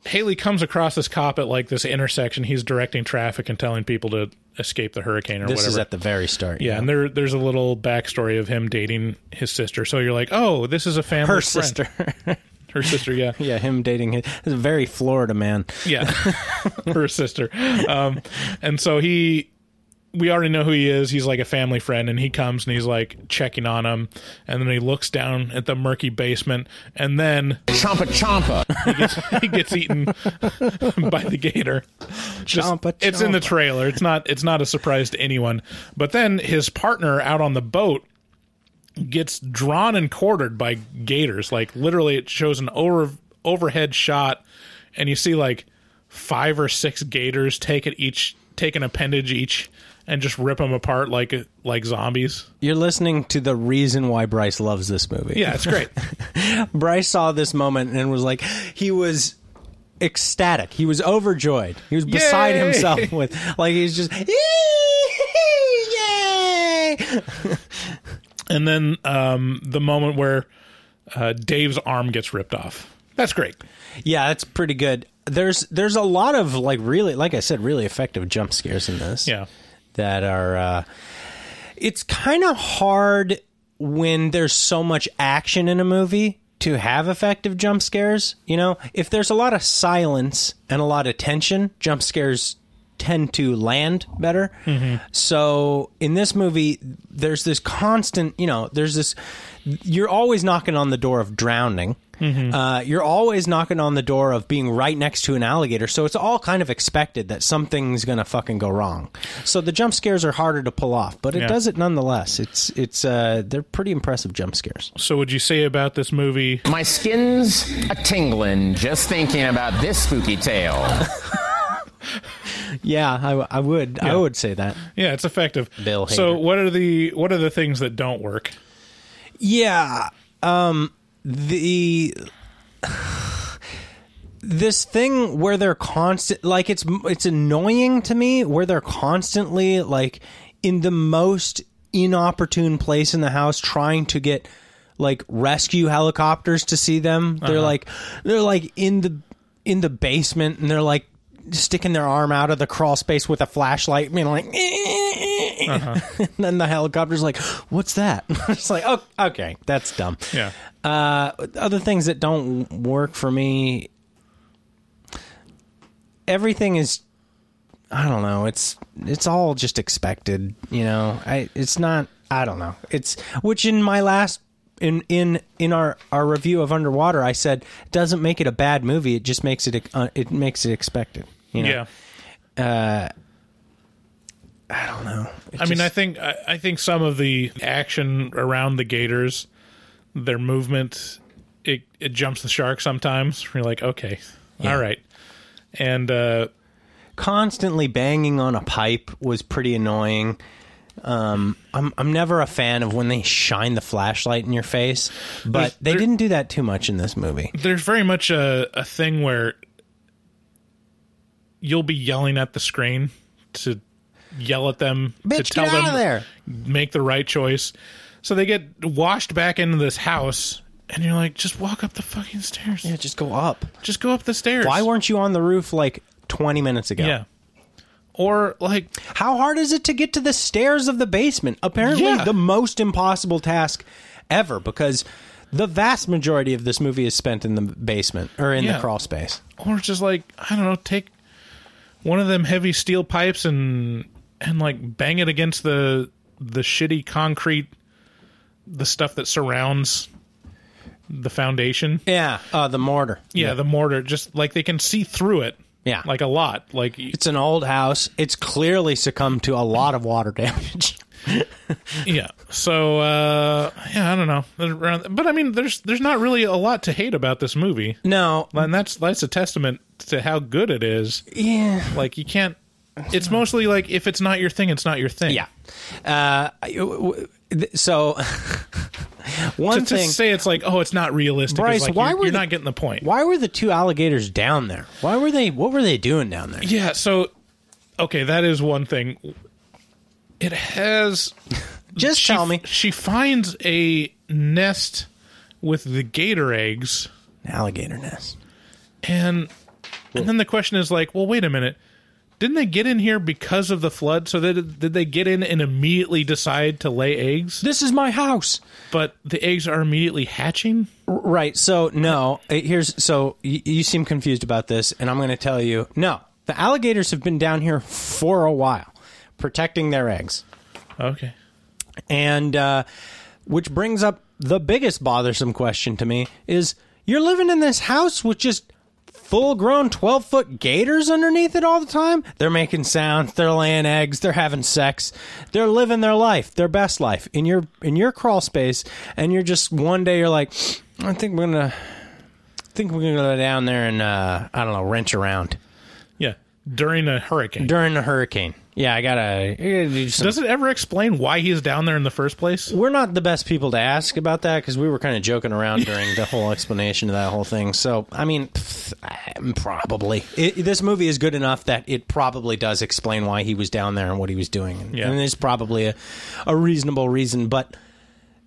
Haley comes across this cop at like this intersection. He's directing traffic and telling people to escape the hurricane or This whatever. This is at the very start. yeah, and there there's a little backstory of him dating his sister. So you're like, oh, this is a family. her friend. sister. Her sister, yeah. Yeah, him dating his he's a very Florida man. Yeah, her sister. Um, and so he, we already know who he is. He's like a family friend, and he comes and he's like checking on him, and then he looks down at the murky basement, and then Champa Champa. he gets, he gets eaten by the gator. Just- Champa it's in the trailer. It's not. It's not a surprise to anyone. But then his partner out on the boat gets drawn and quartered by gators. Like literally, it shows an over overhead shot, and you see like five or six gators take it each, take an appendage each, and just rip them apart like like zombies. You're listening to the reason why Bryce loves this movie. Yeah, it's great. Bryce saw this moment and was like, he was ecstatic. He was overjoyed. He was beside Yay! himself with, like, he's just, yay! and then um, the moment where uh, Dave's arm gets ripped off. That's great. Yeah, that's pretty good. There's there's a lot of like really like I said really effective jump scares in this. Yeah. that are uh it's kind of hard when there's so much action in a movie to have effective jump scares you know if there's a lot of silence and a lot of tension jump scares tend to land better so in this movie there's this constant you know there's this you're always knocking on the door of drowning uh, you're always knocking on the door of being right next to an alligator, so it's all kind of expected that something's gonna fucking go wrong. So the jump scares are harder to pull off, but it Yeah. does it nonetheless. It's it's uh, they're pretty impressive jump scares. So, would you say about this movie? My skin's a tingling just thinking about this spooky tale. Yeah, I, I would I would say that. Yeah, it's effective. Bill So, what are the what are the things that don't work? Yeah. Um the this thing where they're constant like it's it's annoying to me where they're constantly like in the most inopportune place in the house trying to get like rescue helicopters to see them. They're like they're like in the in the basement and they're like sticking their arm out of the crawl space with a flashlight, being like, and then the helicopter's like, "What's that?" it's like, "Oh, okay, that's dumb." Yeah. Uh, other things that don't work for me, everything is, I don't know. It's it's all just expected, you know. I it's not. I don't know. It's which in my last. In, in in our, our review of Underwater, I said doesn't make it a bad movie. It just makes it uh, it makes it expected. You know? Yeah. I don't know. It I mean, I think I, I think some of the action around the gators, their movement, it it jumps the shark sometimes. You're like, okay, all right, and uh, constantly banging on a pipe was pretty annoying. Um, I'm I'm never a fan of when they shine the flashlight in your face, but There's- they there- didn't do that too much in this movie. there's very much a, a thing where you'll be yelling at the screen to yell at them to tell them there. make the right choice. So they get washed back into this house, and you're like, just walk up the fucking stairs. Yeah, just go up. Just go up the stairs. Why weren't you on the roof like 20 minutes ago? Yeah. Or like How hard is it to get to the stairs of the basement? Apparently, Yeah. the most impossible task ever because The vast majority of this movie is spent in the basement or in Yeah. the crawl space. or just like I don't know, take one of them heavy steel pipes and and like bang it against the the shitty concrete, the stuff that surrounds the foundation. Yeah, uh, the mortar. Yeah, the mortar, just like they can see through it. Yeah. like a lot. Like It's an old house. It's clearly succumbed to a lot of water damage. yeah. So uh yeah, I don't know. But I mean, there's there's not really a lot to hate about this movie, no, and that's that's a testament to how good it is. yeah, Like you can't. It's mostly like if it's not your thing, it's not your thing. yeah. Uh, I- w- w- th- so one to, to say it's like oh it's not realistic Bryce, like, why you're, were you're the- not getting the point why were the two alligators down there? Why were they? What were they doing down there? yeah so okay that is one thing it has Just she, tell me, she finds a nest with the gator eggs alligator nest. and and then the question is like well wait a minute didn't they get in here because of the flood so that did they get in and immediately decide to lay eggs This is my house. but the eggs are immediately hatching Right. So no, uh, here's so you, you seem confused about this, and I'm going to tell you no. The alligators have been down here for a while, protecting their eggs, okay and uh, which brings up the biggest bothersome question to me: is you're living in this house with just full-grown 12-foot gators underneath it all the time? They're making sounds, they're laying eggs, they're having sex, they're living their life, their best life in your in your crawl space, and you're just one day you're like, I think we're gonna. I think we're gonna go down there and uh, I don't know, wrench around yeah during a hurricane during a hurricane. Yeah, I gotta. I gotta do some- Does it ever explain why he's down there in the first place? we're not the best people to ask about that because we were kind of joking around during the whole explanation of that whole thing. So, I mean, pff, probably it, this movie is good enough that it probably does explain why he was down there and what he was doing, and, Yeah. and there's probably a, a reasonable reason. But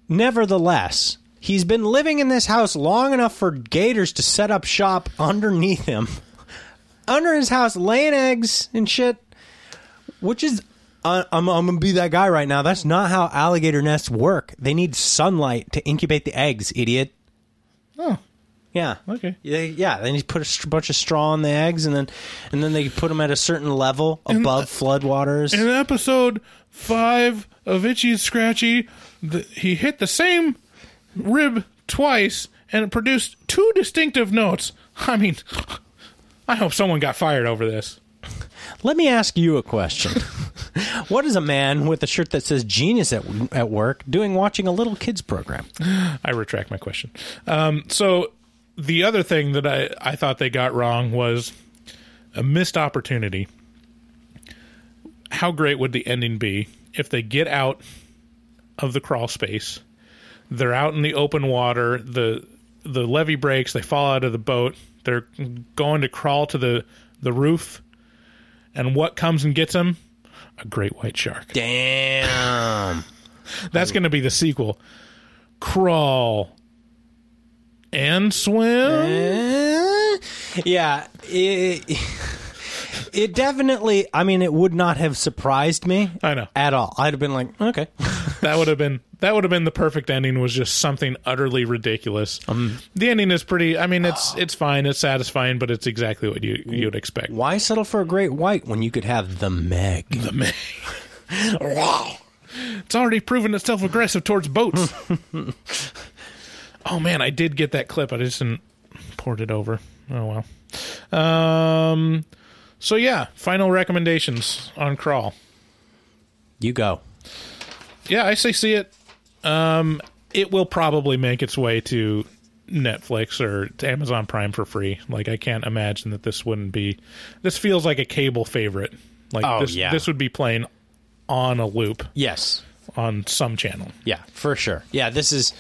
nevertheless, he's been living in this house long enough for gators to set up shop underneath him, under his house, laying eggs and shit which is uh, I'm, I'm gonna be that guy right now. That's not how alligator nests work. They need sunlight to incubate the eggs, idiot. Oh, Yeah. okay. Yeah, yeah. Then you put a st- bunch of straw on the eggs, and then and then they put them at a certain level above floodwaters. In episode five of Itchy and Scratchy, the, he hit the same rib twice and it produced two distinctive notes. I mean, I hope someone got fired over this. Let me ask you a question. what is a man with a shirt that says "genius" at at work doing watching a little kids program? I retract my question. Um, so the other thing that I, I thought they got wrong was a missed opportunity. How great would the ending be if they get out of the crawl space? They're out in the open water. the The levee breaks. They fall out of the boat. They're going to crawl to the the roof, and what comes and gets him? A great white shark. Damn. That's going to be the sequel. Crawl and swim. Eh, yeah, it, it definitely. I mean, it would not have surprised me. I know. at all. I'd have been like, okay, That would have been that would have been the perfect ending. Was just something utterly ridiculous. the ending is pretty. I mean, it's it's fine. It's satisfying, but it's exactly what you you would expect. why settle for a great white when you could have the Meg? The man. it's already proven itself aggressive towards boats. oh man, I did get that clip. I just didn't port it over. Oh well. Um. So yeah, final recommendations on Crawl. You go. Yeah, I say see it. Um, it will probably make its way to Netflix or to Amazon Prime for free. Like I can't imagine that this wouldn't be. This feels like a cable favorite. Like Oh, this, yeah. this would be playing on a loop Yes. on some channel. Yeah, for sure. Yeah, this is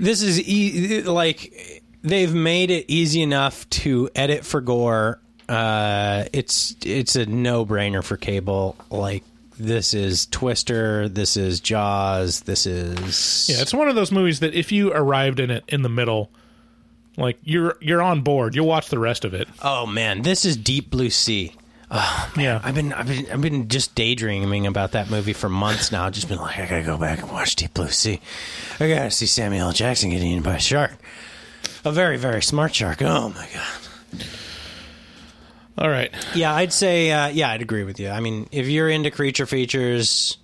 this is e- like they've made it easy enough to edit for gore. Uh, it's it's a no brainer for cable. Like this is Twister. This is Jaws. This is Yeah, it's one of those movies that if you arrived in it in the middle, like you're you're on board. You'll watch the rest of it. Oh man, this is Deep Blue Sea. Oh yeah. I've been I've been I've been just daydreaming about that movie for months now. I've Just been like, I gotta go back and watch Deep Blue Sea. I gotta see Samuel L. Jackson getting eaten by a shark. A very very smart shark. Oh my god. All right. Yeah, I'd say uh, yeah, I'd agree with you. I mean, if you're into creature features,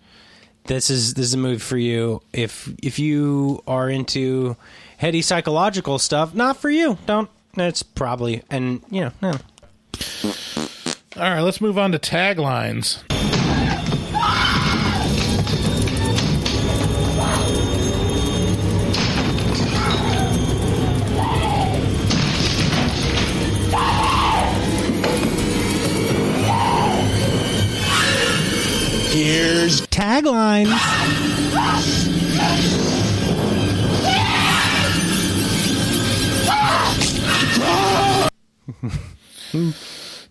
this is this is a movie for you. If if you are into heady psychological stuff, not for you. Don't. It's probably and you know no. All right, let's move on to taglines.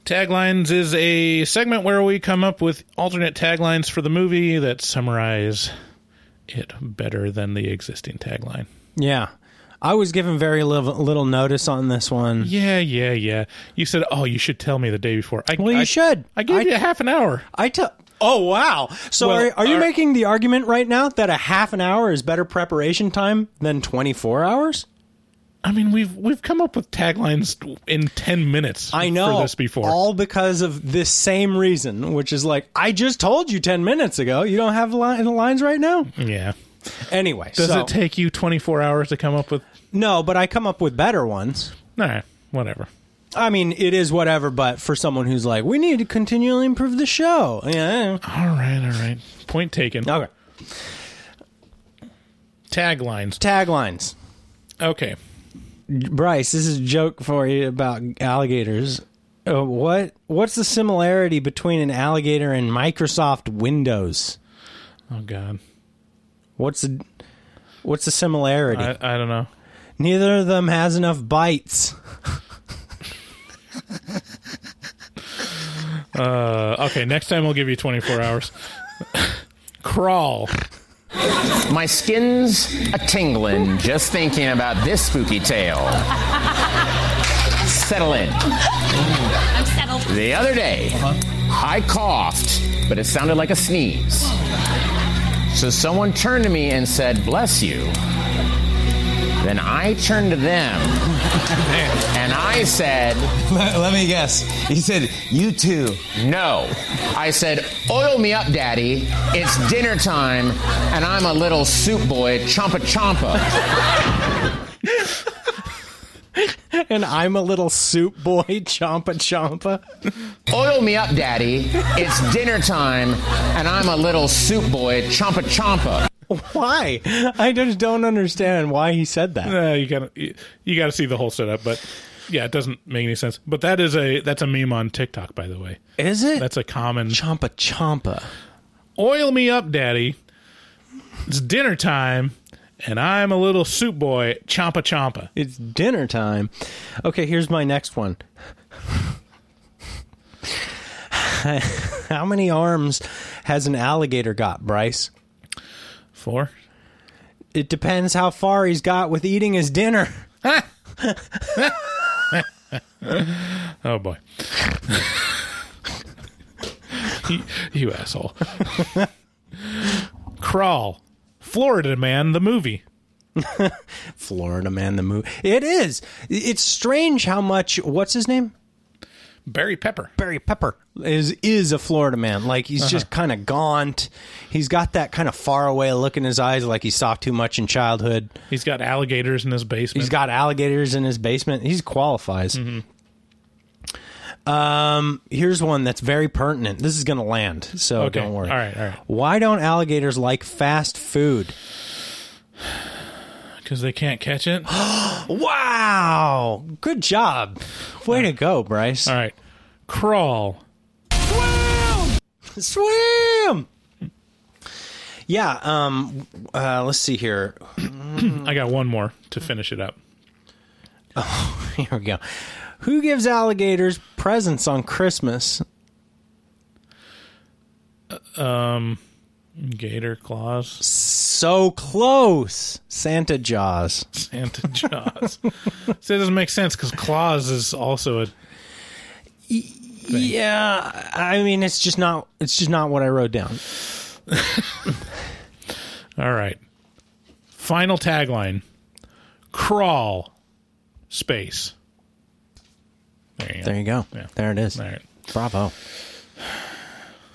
Taglines is a segment where we come up with alternate taglines for the movie that summarize it better than the existing tagline. Yeah. I was given very little, little notice on this one. Yeah, yeah, yeah. You said, "Oh, you should tell me the day before." I, Well, you I- should. I gave I- you a half an hour. I tell. Oh wow! So Well, are, are you are- making the argument right now that a half an hour is better preparation time than twenty four hours? I mean, we've we've come up with taglines in ten minutes. I know for this before. all because of this same reason, which is like I just told you ten minutes ago. You don't have li- the lines right now. yeah. Anyway, Does so- it take you twenty four hours to come up with? no? But I come up with better ones. Nah, whatever. I mean, it is whatever. But for someone who's like, we need to continually improve the show. Yeah. All right, all right. Point taken. Okay. Taglines. Taglines. Okay. Bryce, this is a joke for you about alligators. Uh, what what's the similarity between an alligator and Microsoft Windows? Oh God. What's the what's the similarity? I, I don't know. Neither of them has enough bytes. Uh, okay, next time we'll give you 24 hours. Crawl. My skin's a tingling just thinking about this spooky tale. Settle in. I'm settled. The other day, uh-huh. I coughed, but it sounded like a sneeze. So someone turned to me and said, Bless you. Then I turned to them and I said, Let, let me guess. He said, you too. No. I said, Oil me up, Daddy. It's dinner time, and I'm a little soup boy, chompa chompa. and I'm a little soup boy, chompa chompa. Oil me up, Daddy. It's dinner time, and I'm a little soup boy, chompa chompa. Why? I just don't understand why he said that. You gotta you, you gotta see the whole setup, but yeah, it doesn't make any sense. But that is a that's a meme on TikTok, by the way. Is it? That's a common. chompa chompa. Oil me up, Daddy. It's dinner time, and I'm a little soup boy, chompa chompa. It's dinner time. Okay, here's my next one. How many arms has an alligator got, Bryce? Four. It depends how far he's got with eating his dinner. Oh boy. you, you asshole. Crawl. Florida Man, the movie. Florida man, the movie. It is. It's strange how much. What's his name? Barry Pepper. Barry Pepper is is a Florida man. Like he's just kind of gaunt. He's got that kind of far away look in his eyes, like he saw too much in childhood. He's got alligators in his basement. He's got alligators in his basement. He qualifies. Um, here's one that's very pertinent. This is going to land, so Okay. don't worry. All right, all right. Why don't alligators like fast food? Because they can't catch it. Wow, good job. Way to go, Bryce. All right. Crawl. Swim. Swim! Yeah. Um. Uh, let's see here. I got one more to finish it up. Oh, here we go. Who gives alligators presents on Christmas? Gator claws. So close. Santa Jaws. Santa Jaws. so it doesn't make sense because claws is also a. Thing. Yeah, I mean, it's just not. It's just not what I wrote down. All right. Final tagline crawl space. There you go. There you go. Yeah. There it is. All right. Bravo.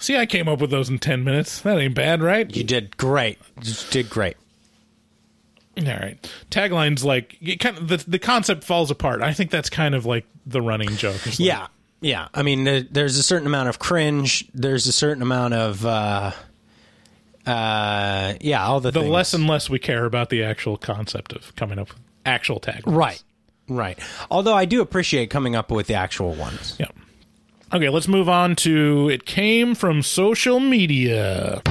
See, I came up with those in 10 minutes. That ain't bad, right? You did great. You did great. All right. Taglines like kind of the the concept falls apart. I think that's kind of like the running joke. Like, Yeah, yeah. I mean, there, there's a certain amount of cringe. There's a certain amount of, uh, uh, yeah, all the the things. less and less we care about the actual concept of coming up with actual taglines. right, right. Although I do appreciate coming up with the actual ones. Yeah. Okay, let's move on to it came from social media.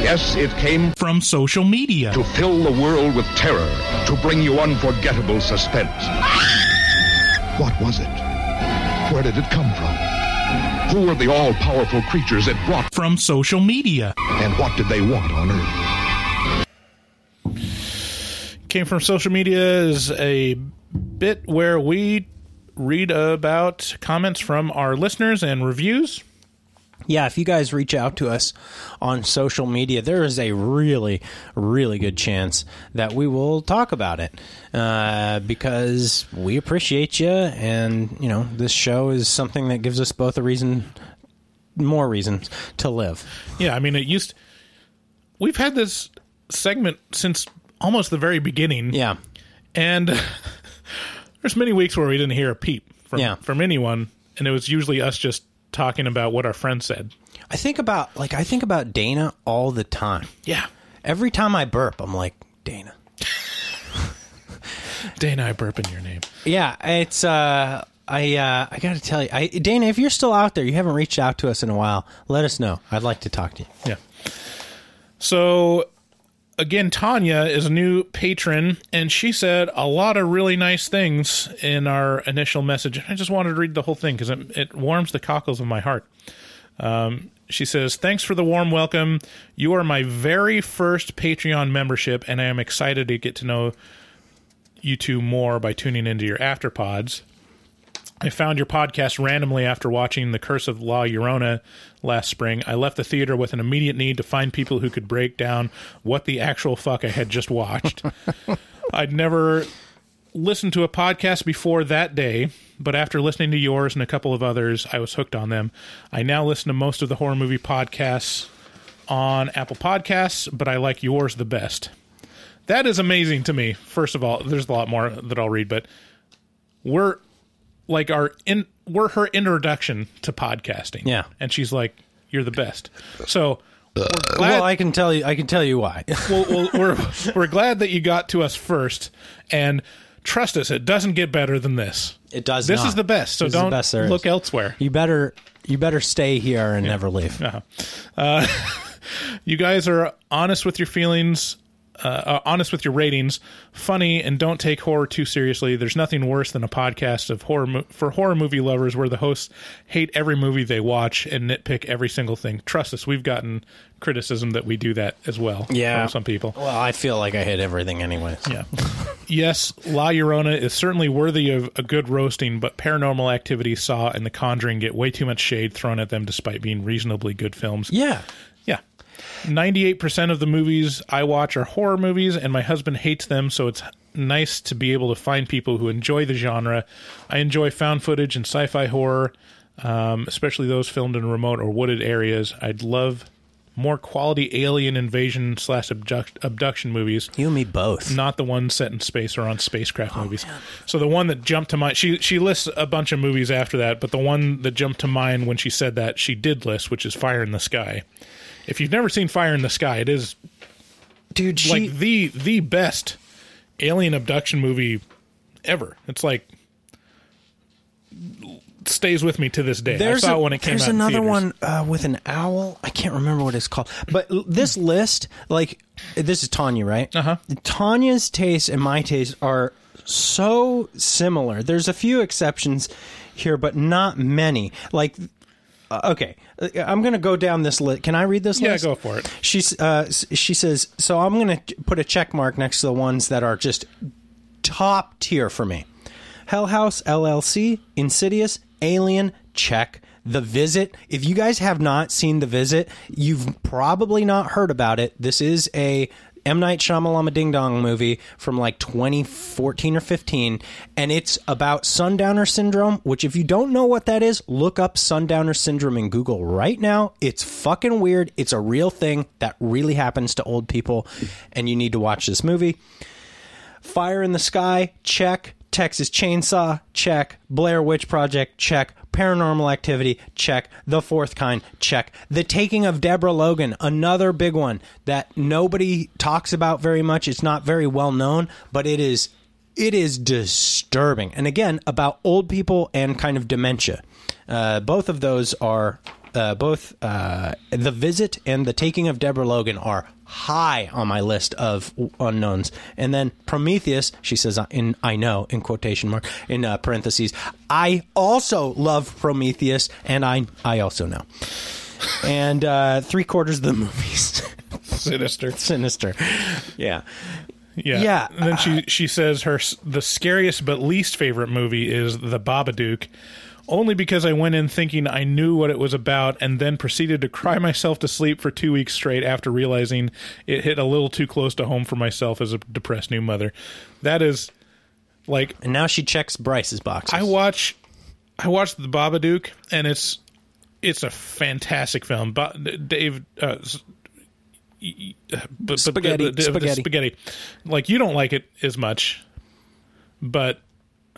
Yes, it came From social media. to fill the world with terror, to bring you unforgettable suspense. What was it? Where did it come from? Who were the all powerful creatures it brought, From social media. and what did they want on Earth? Came from social media is a bit where we read about comments from our listeners and reviews. Yeah, if you guys reach out to us on social media, there is a really, really good chance that we will talk about it uh, because we appreciate you, and you know this show is something that gives us both a reason, more reasons to live. Yeah, I mean, it used. We've had this segment since almost the very beginning. Yeah, and there's many weeks where we didn't hear a peep from Yeah. from anyone, and it was usually us just talking about what our friends said. I think about like I think about Dana all the time. Yeah, Every time I burp, I'm like Dana. Dana, I burp in your name. Yeah, it's uh I uh I got to tell you, I Dana, if you're still out there, you haven't reached out to us in a while, let us know. I'd like to talk to you. Yeah. So again, Tanya is a new patron, and she said a lot of really nice things in our initial message. I just wanted to read the whole thing because it, it warms the cockles of my heart. Um, she says, Thanks for the warm welcome. You are my very first Patreon membership, and I am excited to get to know you two more by tuning into your afterpods. I found your podcast randomly after watching The Curse of La Llorona last spring. I left the theater with an immediate need to find people who could break down what the actual fuck I had just watched. I'd never listened to a podcast before that day, but after listening to yours and a couple of others, I was hooked on them. I now listen to most of the horror movie podcasts on Apple Podcasts, but I like yours the best. That is amazing to me. First of all, there's a lot more that I'll read, but we're like our in we're her introduction to podcasting. Yeah. and she's like, "You're the best." So. Uh, glad, well, I can tell you I can tell you why. well, well, we're we're glad that you got to us first, and trust us, it doesn't get better than this. It does This not. is the best, so This don't best there is. look elsewhere. you better you better stay here and never leave. Uh-huh. Uh, you guys are honest with your feelings, uh, uh, honest with your ratings, funny, and don't take horror too seriously. There's nothing worse than a podcast of horror mo- for horror movie lovers where the hosts hate every movie they watch and nitpick every single thing. Trust us, we've gotten criticism that we do that as well. Yeah. from some people. Well, I feel like I hit everything anyways. Yeah. yes, La Llorona is certainly worthy of a good roasting, but Paranormal Activity, Saw, and The Conjuring get way too much shade thrown at them despite being reasonably good films. Yeah. Yeah. 98% of the movies I watch are horror movies, and my husband hates them, so it's nice to be able to find people who enjoy the genre. I enjoy found footage and sci fi horror, um, especially those filmed in remote or wooded areas. I'd love more quality alien invasion slash abduct- abduction movies You and me both. not the ones set in space or on spacecraft movies. So the one that jumped to mind, she she lists a bunch of movies after that, but the one that jumped to mind when she said that she did list, which is Fire in the Sky. If you've never seen Fire in the Sky, it is Dude, she like the the best alien abduction movie ever. It's like stays with me to this day. There's I saw a- it when it came There's another one uh, with an owl. I can't remember what it's called. But this list, like, this is Tanya, right? Uh-huh. Tanya's taste and my taste are so similar. There's a few exceptions here, but not many. Like, uh, okay, uh, I'm going to go down this list. Can I read this Yeah, list? go for it. She's, uh, she says, so I'm going to put a check mark next to the ones that are just top tier for me. Hell House LLC, Insidious, Alien, check. The Visit. If you guys have not seen The Visit, you've probably not heard about it. This is a M Night Shyamalama Ding Dong movie from like 2014 or 15, and it's about Sundowner Syndrome. Which, if you don't know what that is, look up Sundowner Syndrome in Google right now. It's fucking weird. It's a real thing that really happens to old people, and you need to watch this movie. Fire in the Sky, check. Texas Chainsaw, check. Blair Witch Project, check. Paranormal Activity, check. The Fourth Kind, check. The Taking of Deborah Logan, another big one that nobody talks about very much. It's not very well known, but it is it is disturbing. And again, about old people and kind of dementia. Uh, both of those are uh, both uh, the visit and the taking of Deborah Logan are high on my list of unknowns. And then Prometheus, she says uh, in I know in quotation mark in uh, parentheses. I also love Prometheus, and I I also know. And uh, three quarters of the movies Sinister. sinister. Yeah. Yeah. Yeah, And then she she says her the scariest but least favorite movie is The Babadook. Only because I went in thinking I knew what it was about and then proceeded to cry myself to sleep for two weeks straight after realizing it hit a little too close to home for myself as a depressed new mother. That is like And now she checks Bryce's boxes. I watch I watched The Babadook and it's it's a fantastic film. Ba- Dave uh, s- y- y- uh, but- but- Spaghetti, but- but- spaghetti. spaghetti. Like you don't like it as much, but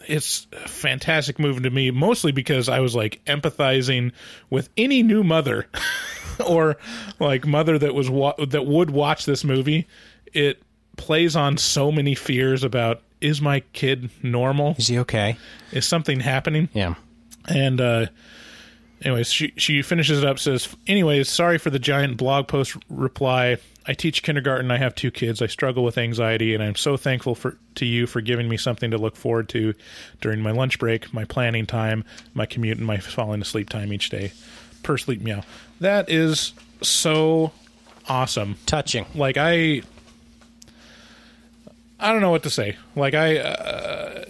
it's a fantastic movie to me. Mostly because I was like empathizing with any new mother or like mother that was wa- that would watch this movie. It plays on so many fears about is my kid normal? Is he okay? Is something happening? Yeah. And uh anyways, she she finishes it up says, "Anyways, sorry for the giant blog post reply. I teach kindergarten. I have two kids. I struggle with anxiety and I'm so thankful for to you for giving me something to look forward to during my lunch break, my planning time, my commute and my falling asleep time each day. Per sleep meow. That is so awesome. Touching. Like I I don't know what to say. Like I uh,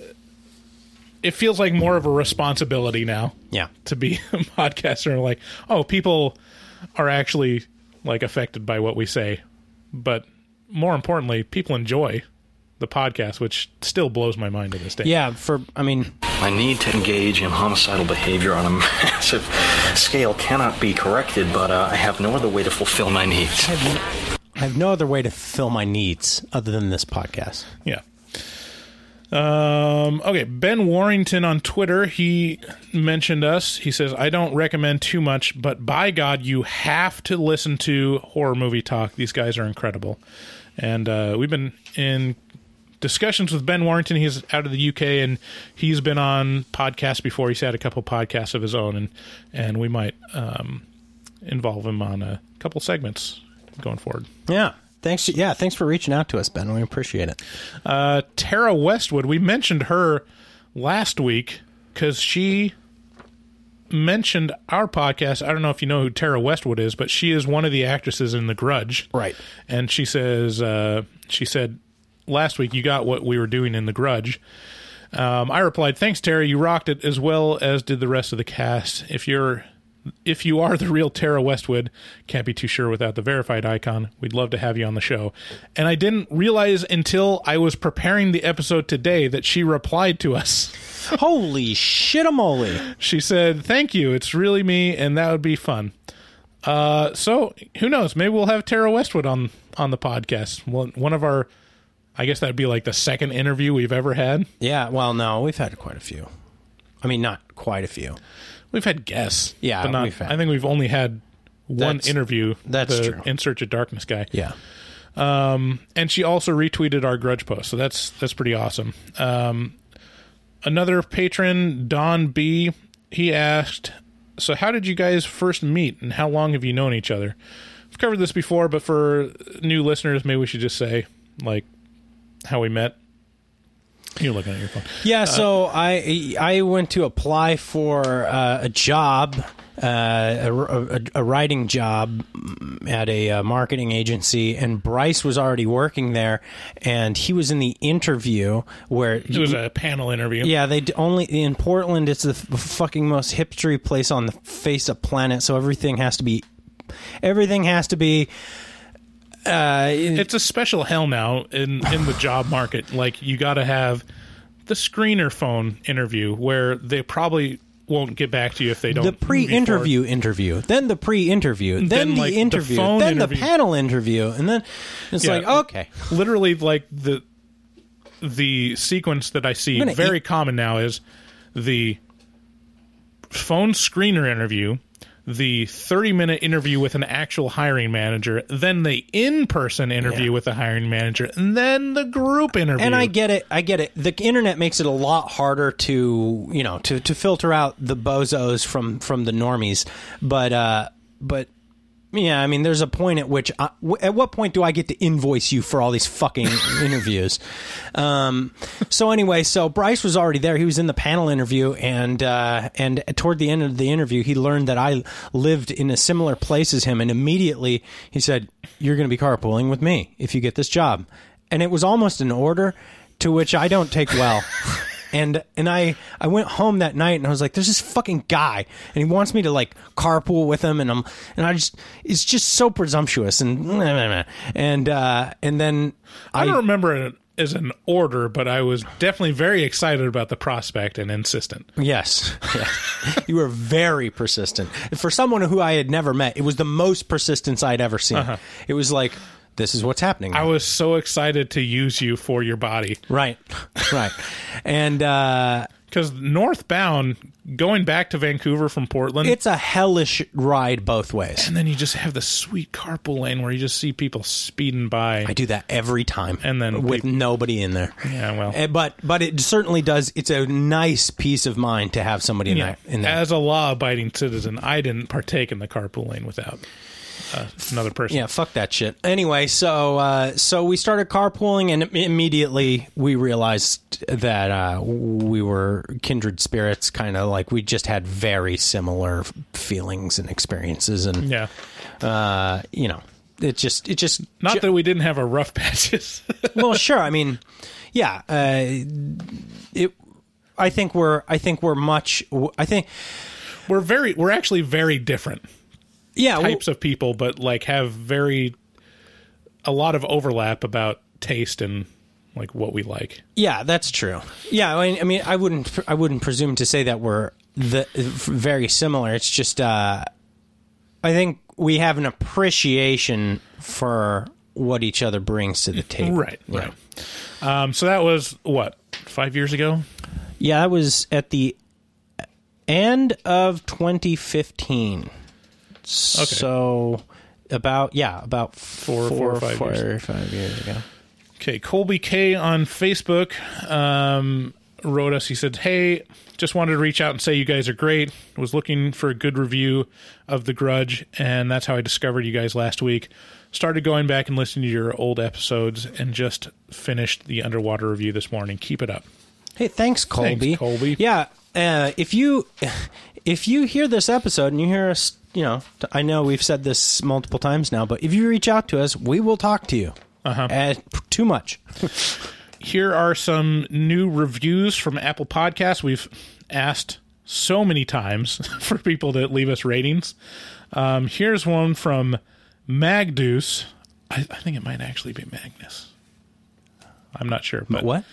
it feels like more of a responsibility now Yeah. to be a podcaster like oh people are actually like affected by what we say but more importantly people enjoy the podcast which still blows my mind to this day Yeah, for I mean, My need to engage in homicidal behavior on a massive scale cannot be corrected, but uh, I have no other way to fulfill my needs. I have no other way to fill my needs other than this podcast. yeah um okay ben warrington on twitter he mentioned us he says i don't recommend too much but by god you have to listen to horror movie talk these guys are incredible and uh we've been in discussions with Ben Warrington. He's out of the UK and he's been on podcasts before. He's had a couple podcasts of his own, and and we might um, involve him on a couple segments going forward. Yeah. Thanks. Yeah. Thanks for reaching out to us, Ben. We appreciate it. Uh, Tara Westwood, we mentioned her last week because she mentioned our podcast. I don't know if you know who Tara Westwood is, but she is one of the actresses in The Grudge. Right. And she says, uh, she said last week you got what we were doing in The Grudge. Um, I replied, "Thanks, Tara. You rocked it as well as did the rest of the cast. If you're, if you are the real Tara Westwood, can't be too sure without the verified icon. We'd love to have you on the show." And I didn't realize until I was preparing the episode today that she replied to us. Holy shitamoly. She said, "Thank you. It's really me, and that would be fun." Uh, so who knows? Maybe we'll have Tara Westwood on on the podcast. One one of our, I guess that'd be like the second interview we've ever had. Yeah. Well, no, we've had quite a few. I mean, not quite a few. We've had guests, Yeah, but not. I think we've only had one That's- interview. that's the true. In Search of Darkness guy. Yeah. Um, and she also retweeted our grudge post, so that's that's pretty awesome. Um, another patron, Don B, he asked, "So how did you guys first meet, and how long have you known each other?" I've covered this before, but for new listeners, maybe we should just say like how we met. You're looking at your phone. Yeah, so I I went to apply for uh, a job, uh, a, a, a writing job at a uh, marketing agency, and Bryce was already working there, and he was in the interview where It was a panel interview. yeah, they only in Portland. It's the f- fucking most hipstery place on the face of planet. So everything has to be, everything has to be. Uh, it's a special hell now in in the job market. Like you got to have the screener phone interview where they probably won't get back to you if they don't the pre-interview interview, then the pre-interview, then, Then, the like, the interview, phone then interview. the panel interview, and then it's Yeah. like okay. Literally, like the the sequence that I see very eat- common now is the phone screener interview. The 30 minute interview with an actual hiring manager, then the in person interview Yeah. with the hiring manager, and then the group interview. and I get it, I get it. The internet makes it a lot harder to you know to to filter out the bozos from from the normies, but uh, but. Yeah, I mean, there's a point at which, I, w- at what point do I get to invoice you for all these fucking interviews? Um, so anyway, so Bryce was already there. He was in the panel interview, and uh, and toward the end of the interview, he learned that I lived in a similar place as him, and immediately he said, "You're going to be carpooling with me if you get this job," and it was almost an order to which I don't take well. And and I I went home that night and I was like, there's this fucking guy and he wants me to like carpool with him and I'm and I just it's just so presumptuous and and uh and then I don't remember it as an order, but I was definitely very excited about the prospect and insistent. Yes. Yeah. you were very persistent. For someone who I had never met, it was the most persistence I'd ever seen. Uh-huh. It was like, this is what's happening. I was so excited to use you for your body. Right. Right. And uh Because northbound, going back to Vancouver from Portland, it's a hellish ride both ways. and then you just have the sweet carpool lane where you just see people speeding by. I do that every time. And then with peop- nobody in there. Yeah, well. Eh, but but it certainly does. It's a nice peace of mind to have somebody in Yeah. that. In that. As a law-abiding citizen, I didn't partake in the carpool lane without uh, another person. Yeah, fuck that shit. Anyway, so uh, so we started carpooling, and immediately we realized that uh, we were kindred spirits. Kind of like we just had very similar feelings and experiences, and Yeah. uh, you know, it just it just Not that we didn't have our rough patches. well, sure. I mean, yeah. Uh, it. I think we're. I think we're much. I think. we're very, we're actually very different Yeah. well- types of people, but like have very a lot of overlap about taste and like what we like. Yeah, that's true. Yeah, I mean, I mean, I wouldn't, I wouldn't presume to say that we're the very similar. It's just, uh, I think we have an appreciation for what each other brings to the table. Right, right. Um, so that was what five years ago. Yeah, that was at the end of 2015. So about yeah, about four, four or five four years. or five years ago. Okay, Colby K on Facebook um, wrote us. He said, "Hey, just wanted to reach out and say you guys are great. Was looking for a good review of The Grudge, and that's how I discovered you guys last week. Started going back and listening to your old episodes, and just finished the underwater review this morning. Keep it up." Hey, thanks, Colby. Thanks, Colby. Yeah, uh, if you if you hear this episode and you hear us, you know, I know we've said this multiple times now, but if you reach out to us, we will talk to you. Uh-huh. Uh, too much. Here are some new reviews from Apple Podcasts. We've asked so many times for people to leave us ratings. Um, here's one from Magdeuce. I, I think it might actually be Magnus. I'm not sure, but what?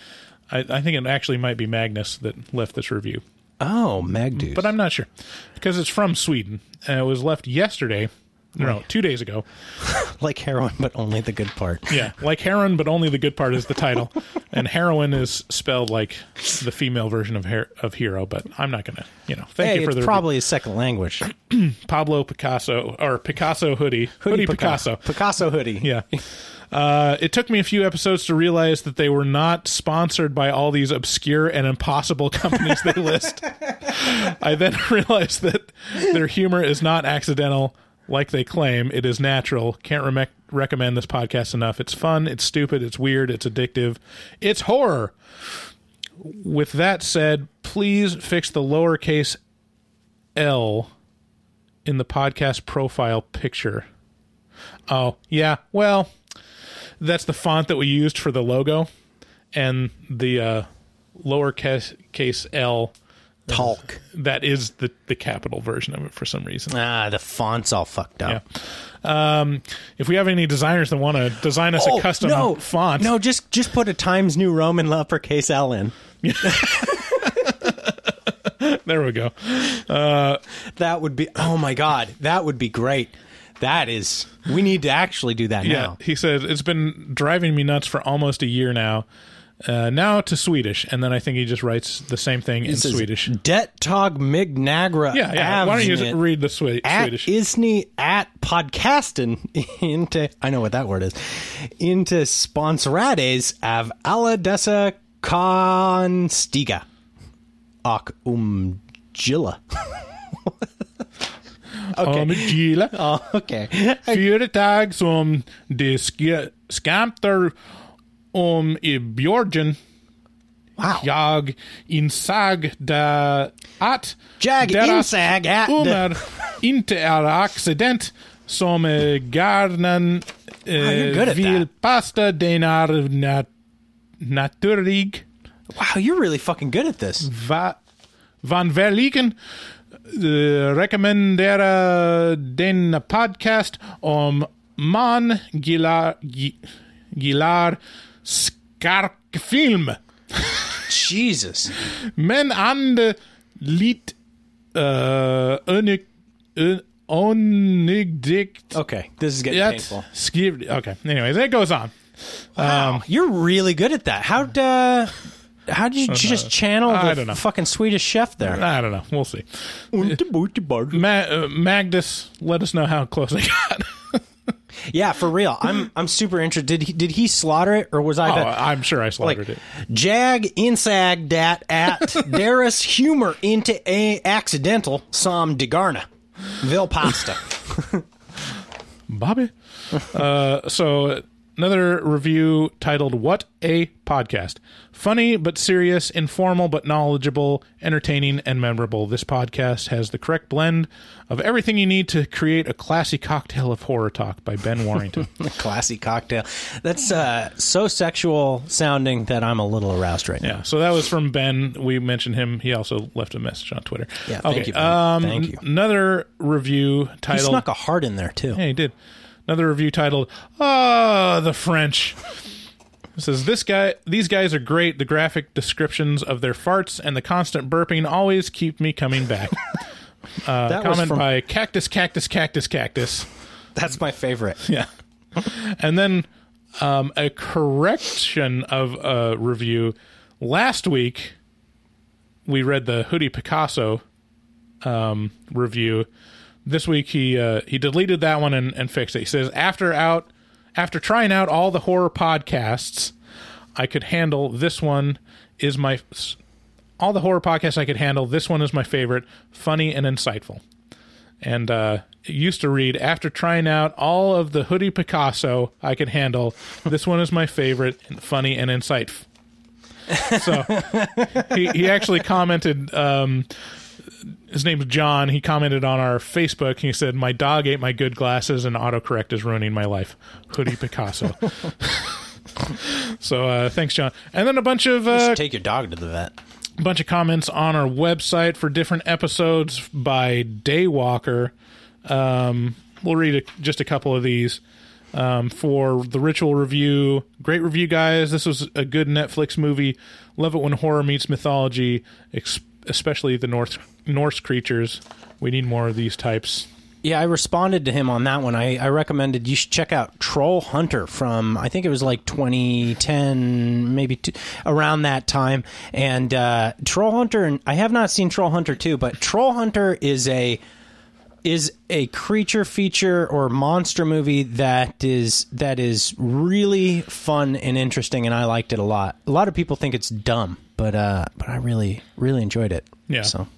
I, I think it actually might be Magnus that left this review, Oh, Magdude. but I'm not sure because it's from Sweden and it was left yesterday. No, two days ago. like heroin, but only the good part. Yeah, like heroin, but only the good part is the title. and heroin is spelled like the female version of her- of hero, but I'm not gonna, you know. Thank hey, you for it's the probably a second language. Pablo Picasso or Picasso hoodie hoodie, Picasso. Picasso hoodie. Yeah. Uh, it took me a few episodes to realize that they were not sponsored by all these obscure and impossible companies they list. I then realized that their humor is not accidental like they claim. It is natural. Can't reme- recommend this podcast enough. It's fun, it's stupid, it's weird, it's addictive, it's horror. with that said, please fix the lowercase L in the podcast profile picture. Oh, yeah. Well, that's the font that we used for the logo, and the uh, lowercase case L. Talk. That is the, the capital version of it for some reason. Ah, the font's all fucked up. Yeah. Um, if we have any designers that want to design us a custom Oh, no, font, No, just just put a Times New Roman uppercase L in. there we go. That would be. Oh my god, that would be great. That is. We need to actually do that Yeah, now. he said it's been driving me nuts for almost a year now. Uh, now to Swedish, and then I think he just writes the same thing in This is Swedish. Det tog mig nagra Yeah, yeah. Why don't you read the Swe- at Swedish? Isni at podcasten inte I know what that word is inte sponsorades av alla dessa konstiga och umgilla. okay. Om gilla. Oh, okay. Företag som det sk- skämtar om i Björgen. Wow. Jag insagde att Jag deras insåg umar inte är accident som eh, garnen good eh, vill that. pasta den är nat- naturlig. Wow, you're really fucking good at this. Va- vanvärligen uh, rekommendera denna podcast om man gillar, gi- gillar skräckfilm. Jesus. Men and lite uh, onig, uh, onigdikt Okay, this is getting painful. Okay, anyways, it goes on. Wow, you're really good at that. How uh, how did you just channel I the don't know. fucking Swedish chef there? I don't know. We'll see. Ma- uh, Magnus, let us know how close I got. Yeah, for real. I'm I'm super interested. Did he, did he slaughter it or was I Oh, the, I'm sure I like slaughtered it. jag insag dat at deras humor into a accidental som degarna vil pasta. Bobby. uh, so another review titled "What a Podcast." Funny but serious, informal but knowledgeable, entertaining and memorable. This podcast has the correct blend of everything you need to create a classy cocktail of horror talk by Ben Warrington. Classy cocktail. That's uh, so sexual sounding that I'm a little aroused right now. yeah, so that was from Ben. We mentioned him. He also left a message on Twitter. Yeah, thank okay, you, Ben. Um, Thank you. Another review titled. He snuck a heart in there too. Yeah, he did. Another review titled "Ah, the French." It says this guy, these guys are great. The graphic descriptions of their farts and the constant burping always keep me coming back. Uh, That was comment from- by Cactus, Cactus, Cactus, Cactus. That's my favorite. Yeah, and then um, a correction of a review. Last week, we read the Hoodie Picasso um, review. This week he uh, he deleted that one and, and fixed it. He says after out after trying out all the horror podcasts, I could handle this one is my all the horror podcasts I could handle. This one is my favorite, funny and insightful. And uh, used to read after trying out all of the Hoodie Picasso I could handle. This one is my favorite, funny and insightful. So he he actually commented. Um, his name's John. He commented on our Facebook. He said, "My dog ate my good glasses, and autocorrect is ruining my life." Hoodie Picasso. so uh, thanks, John. And then a bunch of uh, take your dog to the vet. a bunch of comments on our website for different episodes by Daywalker. Um, we'll read a, just a couple of these. Um, for the ritual review, great review, guys. This was a good Netflix movie. Love it when horror meets mythology, ex- especially the North Norse creatures. We need more of these types. Yeah, I responded to him on that one. I, I recommended you should check out Troll Hunter from I think it was like 2010, maybe two, around that time. And uh, Troll Hunter, and I have not seen Troll Hunter 2, but Troll Hunter is a is a creature feature or monster movie that is that is really fun and interesting, and I liked it a lot. A lot of people think it's dumb, but uh, but I really really enjoyed it. Yeah. So.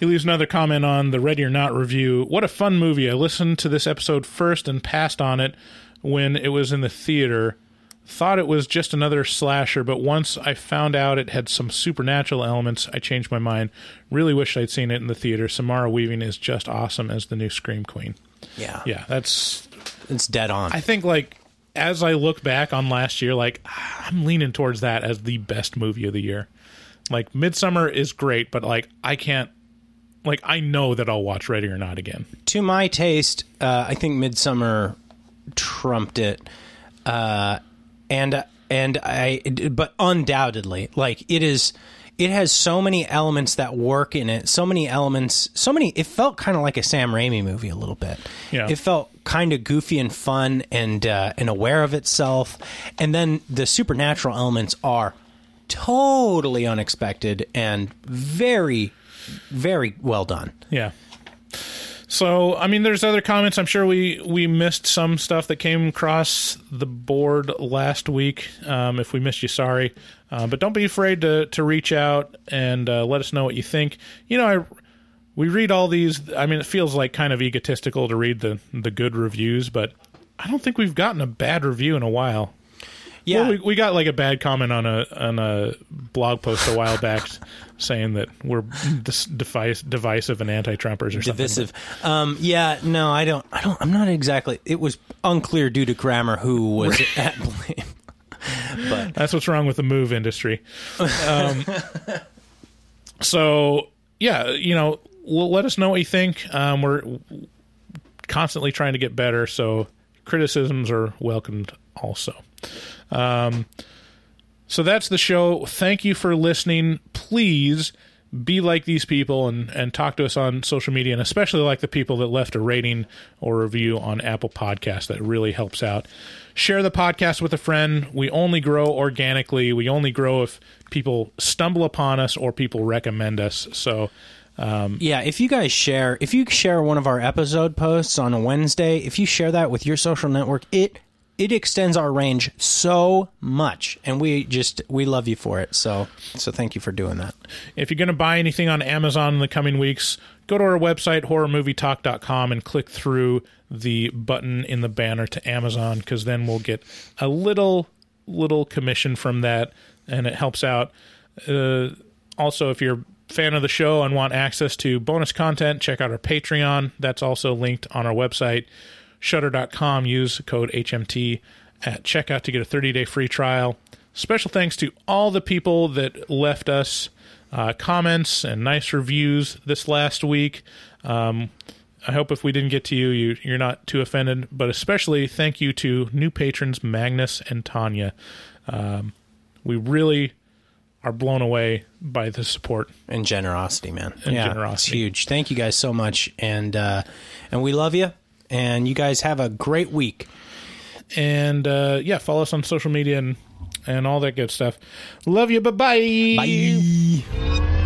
He leaves another comment on the Ready or Not review. What a fun movie. I listened to this episode first and passed on it when it was in the theater. thought it was just another slasher, but once I found out it had some supernatural elements, I changed my mind. Really wish I'd seen it in the theater. Samara Weaving is just awesome as the new Scream Queen. Yeah. Yeah, that's It's dead on. I think like as I look back on last year, like I'm leaning towards that as the best movie of the year. Like Midsommar is great, but like I can't like I know that I'll watch Ready or Not again. to my taste, uh, I think Midsommar trumped it, uh, and and I, but undoubtedly, like it is, it has so many elements that work in it. So many elements, so many. It felt kind of like a Sam Raimi movie a little bit. Yeah. it felt kind of goofy and fun and uh, and aware of itself. And then the supernatural elements are totally unexpected and very, very well done. Yeah. So, I mean, there's other comments. I'm sure we we missed some stuff that came across the board last week. Um, if we missed you, sorry. Uh, but don't be afraid to to reach out and uh, let us know what you think. You know, I we read all these. I mean, it feels like kind of egotistical to read the the good reviews, but I don't think we've gotten a bad review in a while. Yeah. Well, we, we got like a bad comment on a on a blog post a while back saying that we're dis- device, divisive and anti-Trumpers or something. divisive. Um, yeah, no, I don't. I don't. I'm not exactly. It was unclear due to grammar who was at blame. but That's what's wrong with the move industry. Um, so yeah, you know, l- let us know what you think. Um, we're constantly trying to get better, so criticisms are welcomed also. Um, so that's the show. Thank you for listening. Please be like these people and, and talk to us on social media, and especially like the people that left a rating or review on Apple Podcasts. That really helps out. Share the podcast with a friend. We only grow organically. We only grow if people stumble upon us or people recommend us. So, um, yeah, if you guys share, if you share one of our episode posts on a Wednesday, if you share that with your social network, it it extends our range so much, and we just we love you for it. So so thank you for doing that. If you're going to buy anything on Amazon in the coming weeks, go to our website, horrormovietalk.com, and click through the button in the banner to Amazon because then we'll get a little, little commission from that and it helps out. Uh, also, if you're a fan of the show and want access to bonus content, check out our Patreon. That's also linked on our website, shudder.com. Use code HMT at checkout to get a 30 day free trial. Special thanks to all the people that left us uh, comments and nice reviews this last week. Um, I hope if we didn't get to you, you, you're not too offended. But especially thank you to new patrons Magnus and Tanya. Um, we really are blown away by the support and generosity, man. And yeah, generosity. it's huge. Thank you guys so much, and uh, and we love you. And you guys have a great week. And uh, yeah, follow us on social media and and all that good stuff. Love you. Bye bye.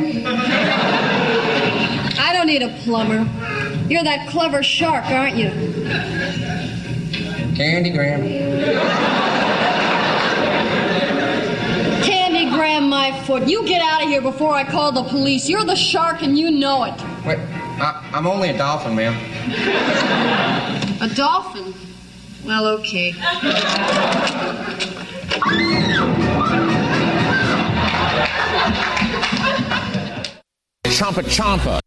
Ma'am. I don't need a plumber. You're that clever shark, aren't you? Candygram. Candy Graham my foot. You get out of here before I call the police. You're the shark and you know it. Wait, I, I'm only a dolphin, ma'am. A dolphin? Well, okay. Champa Champa.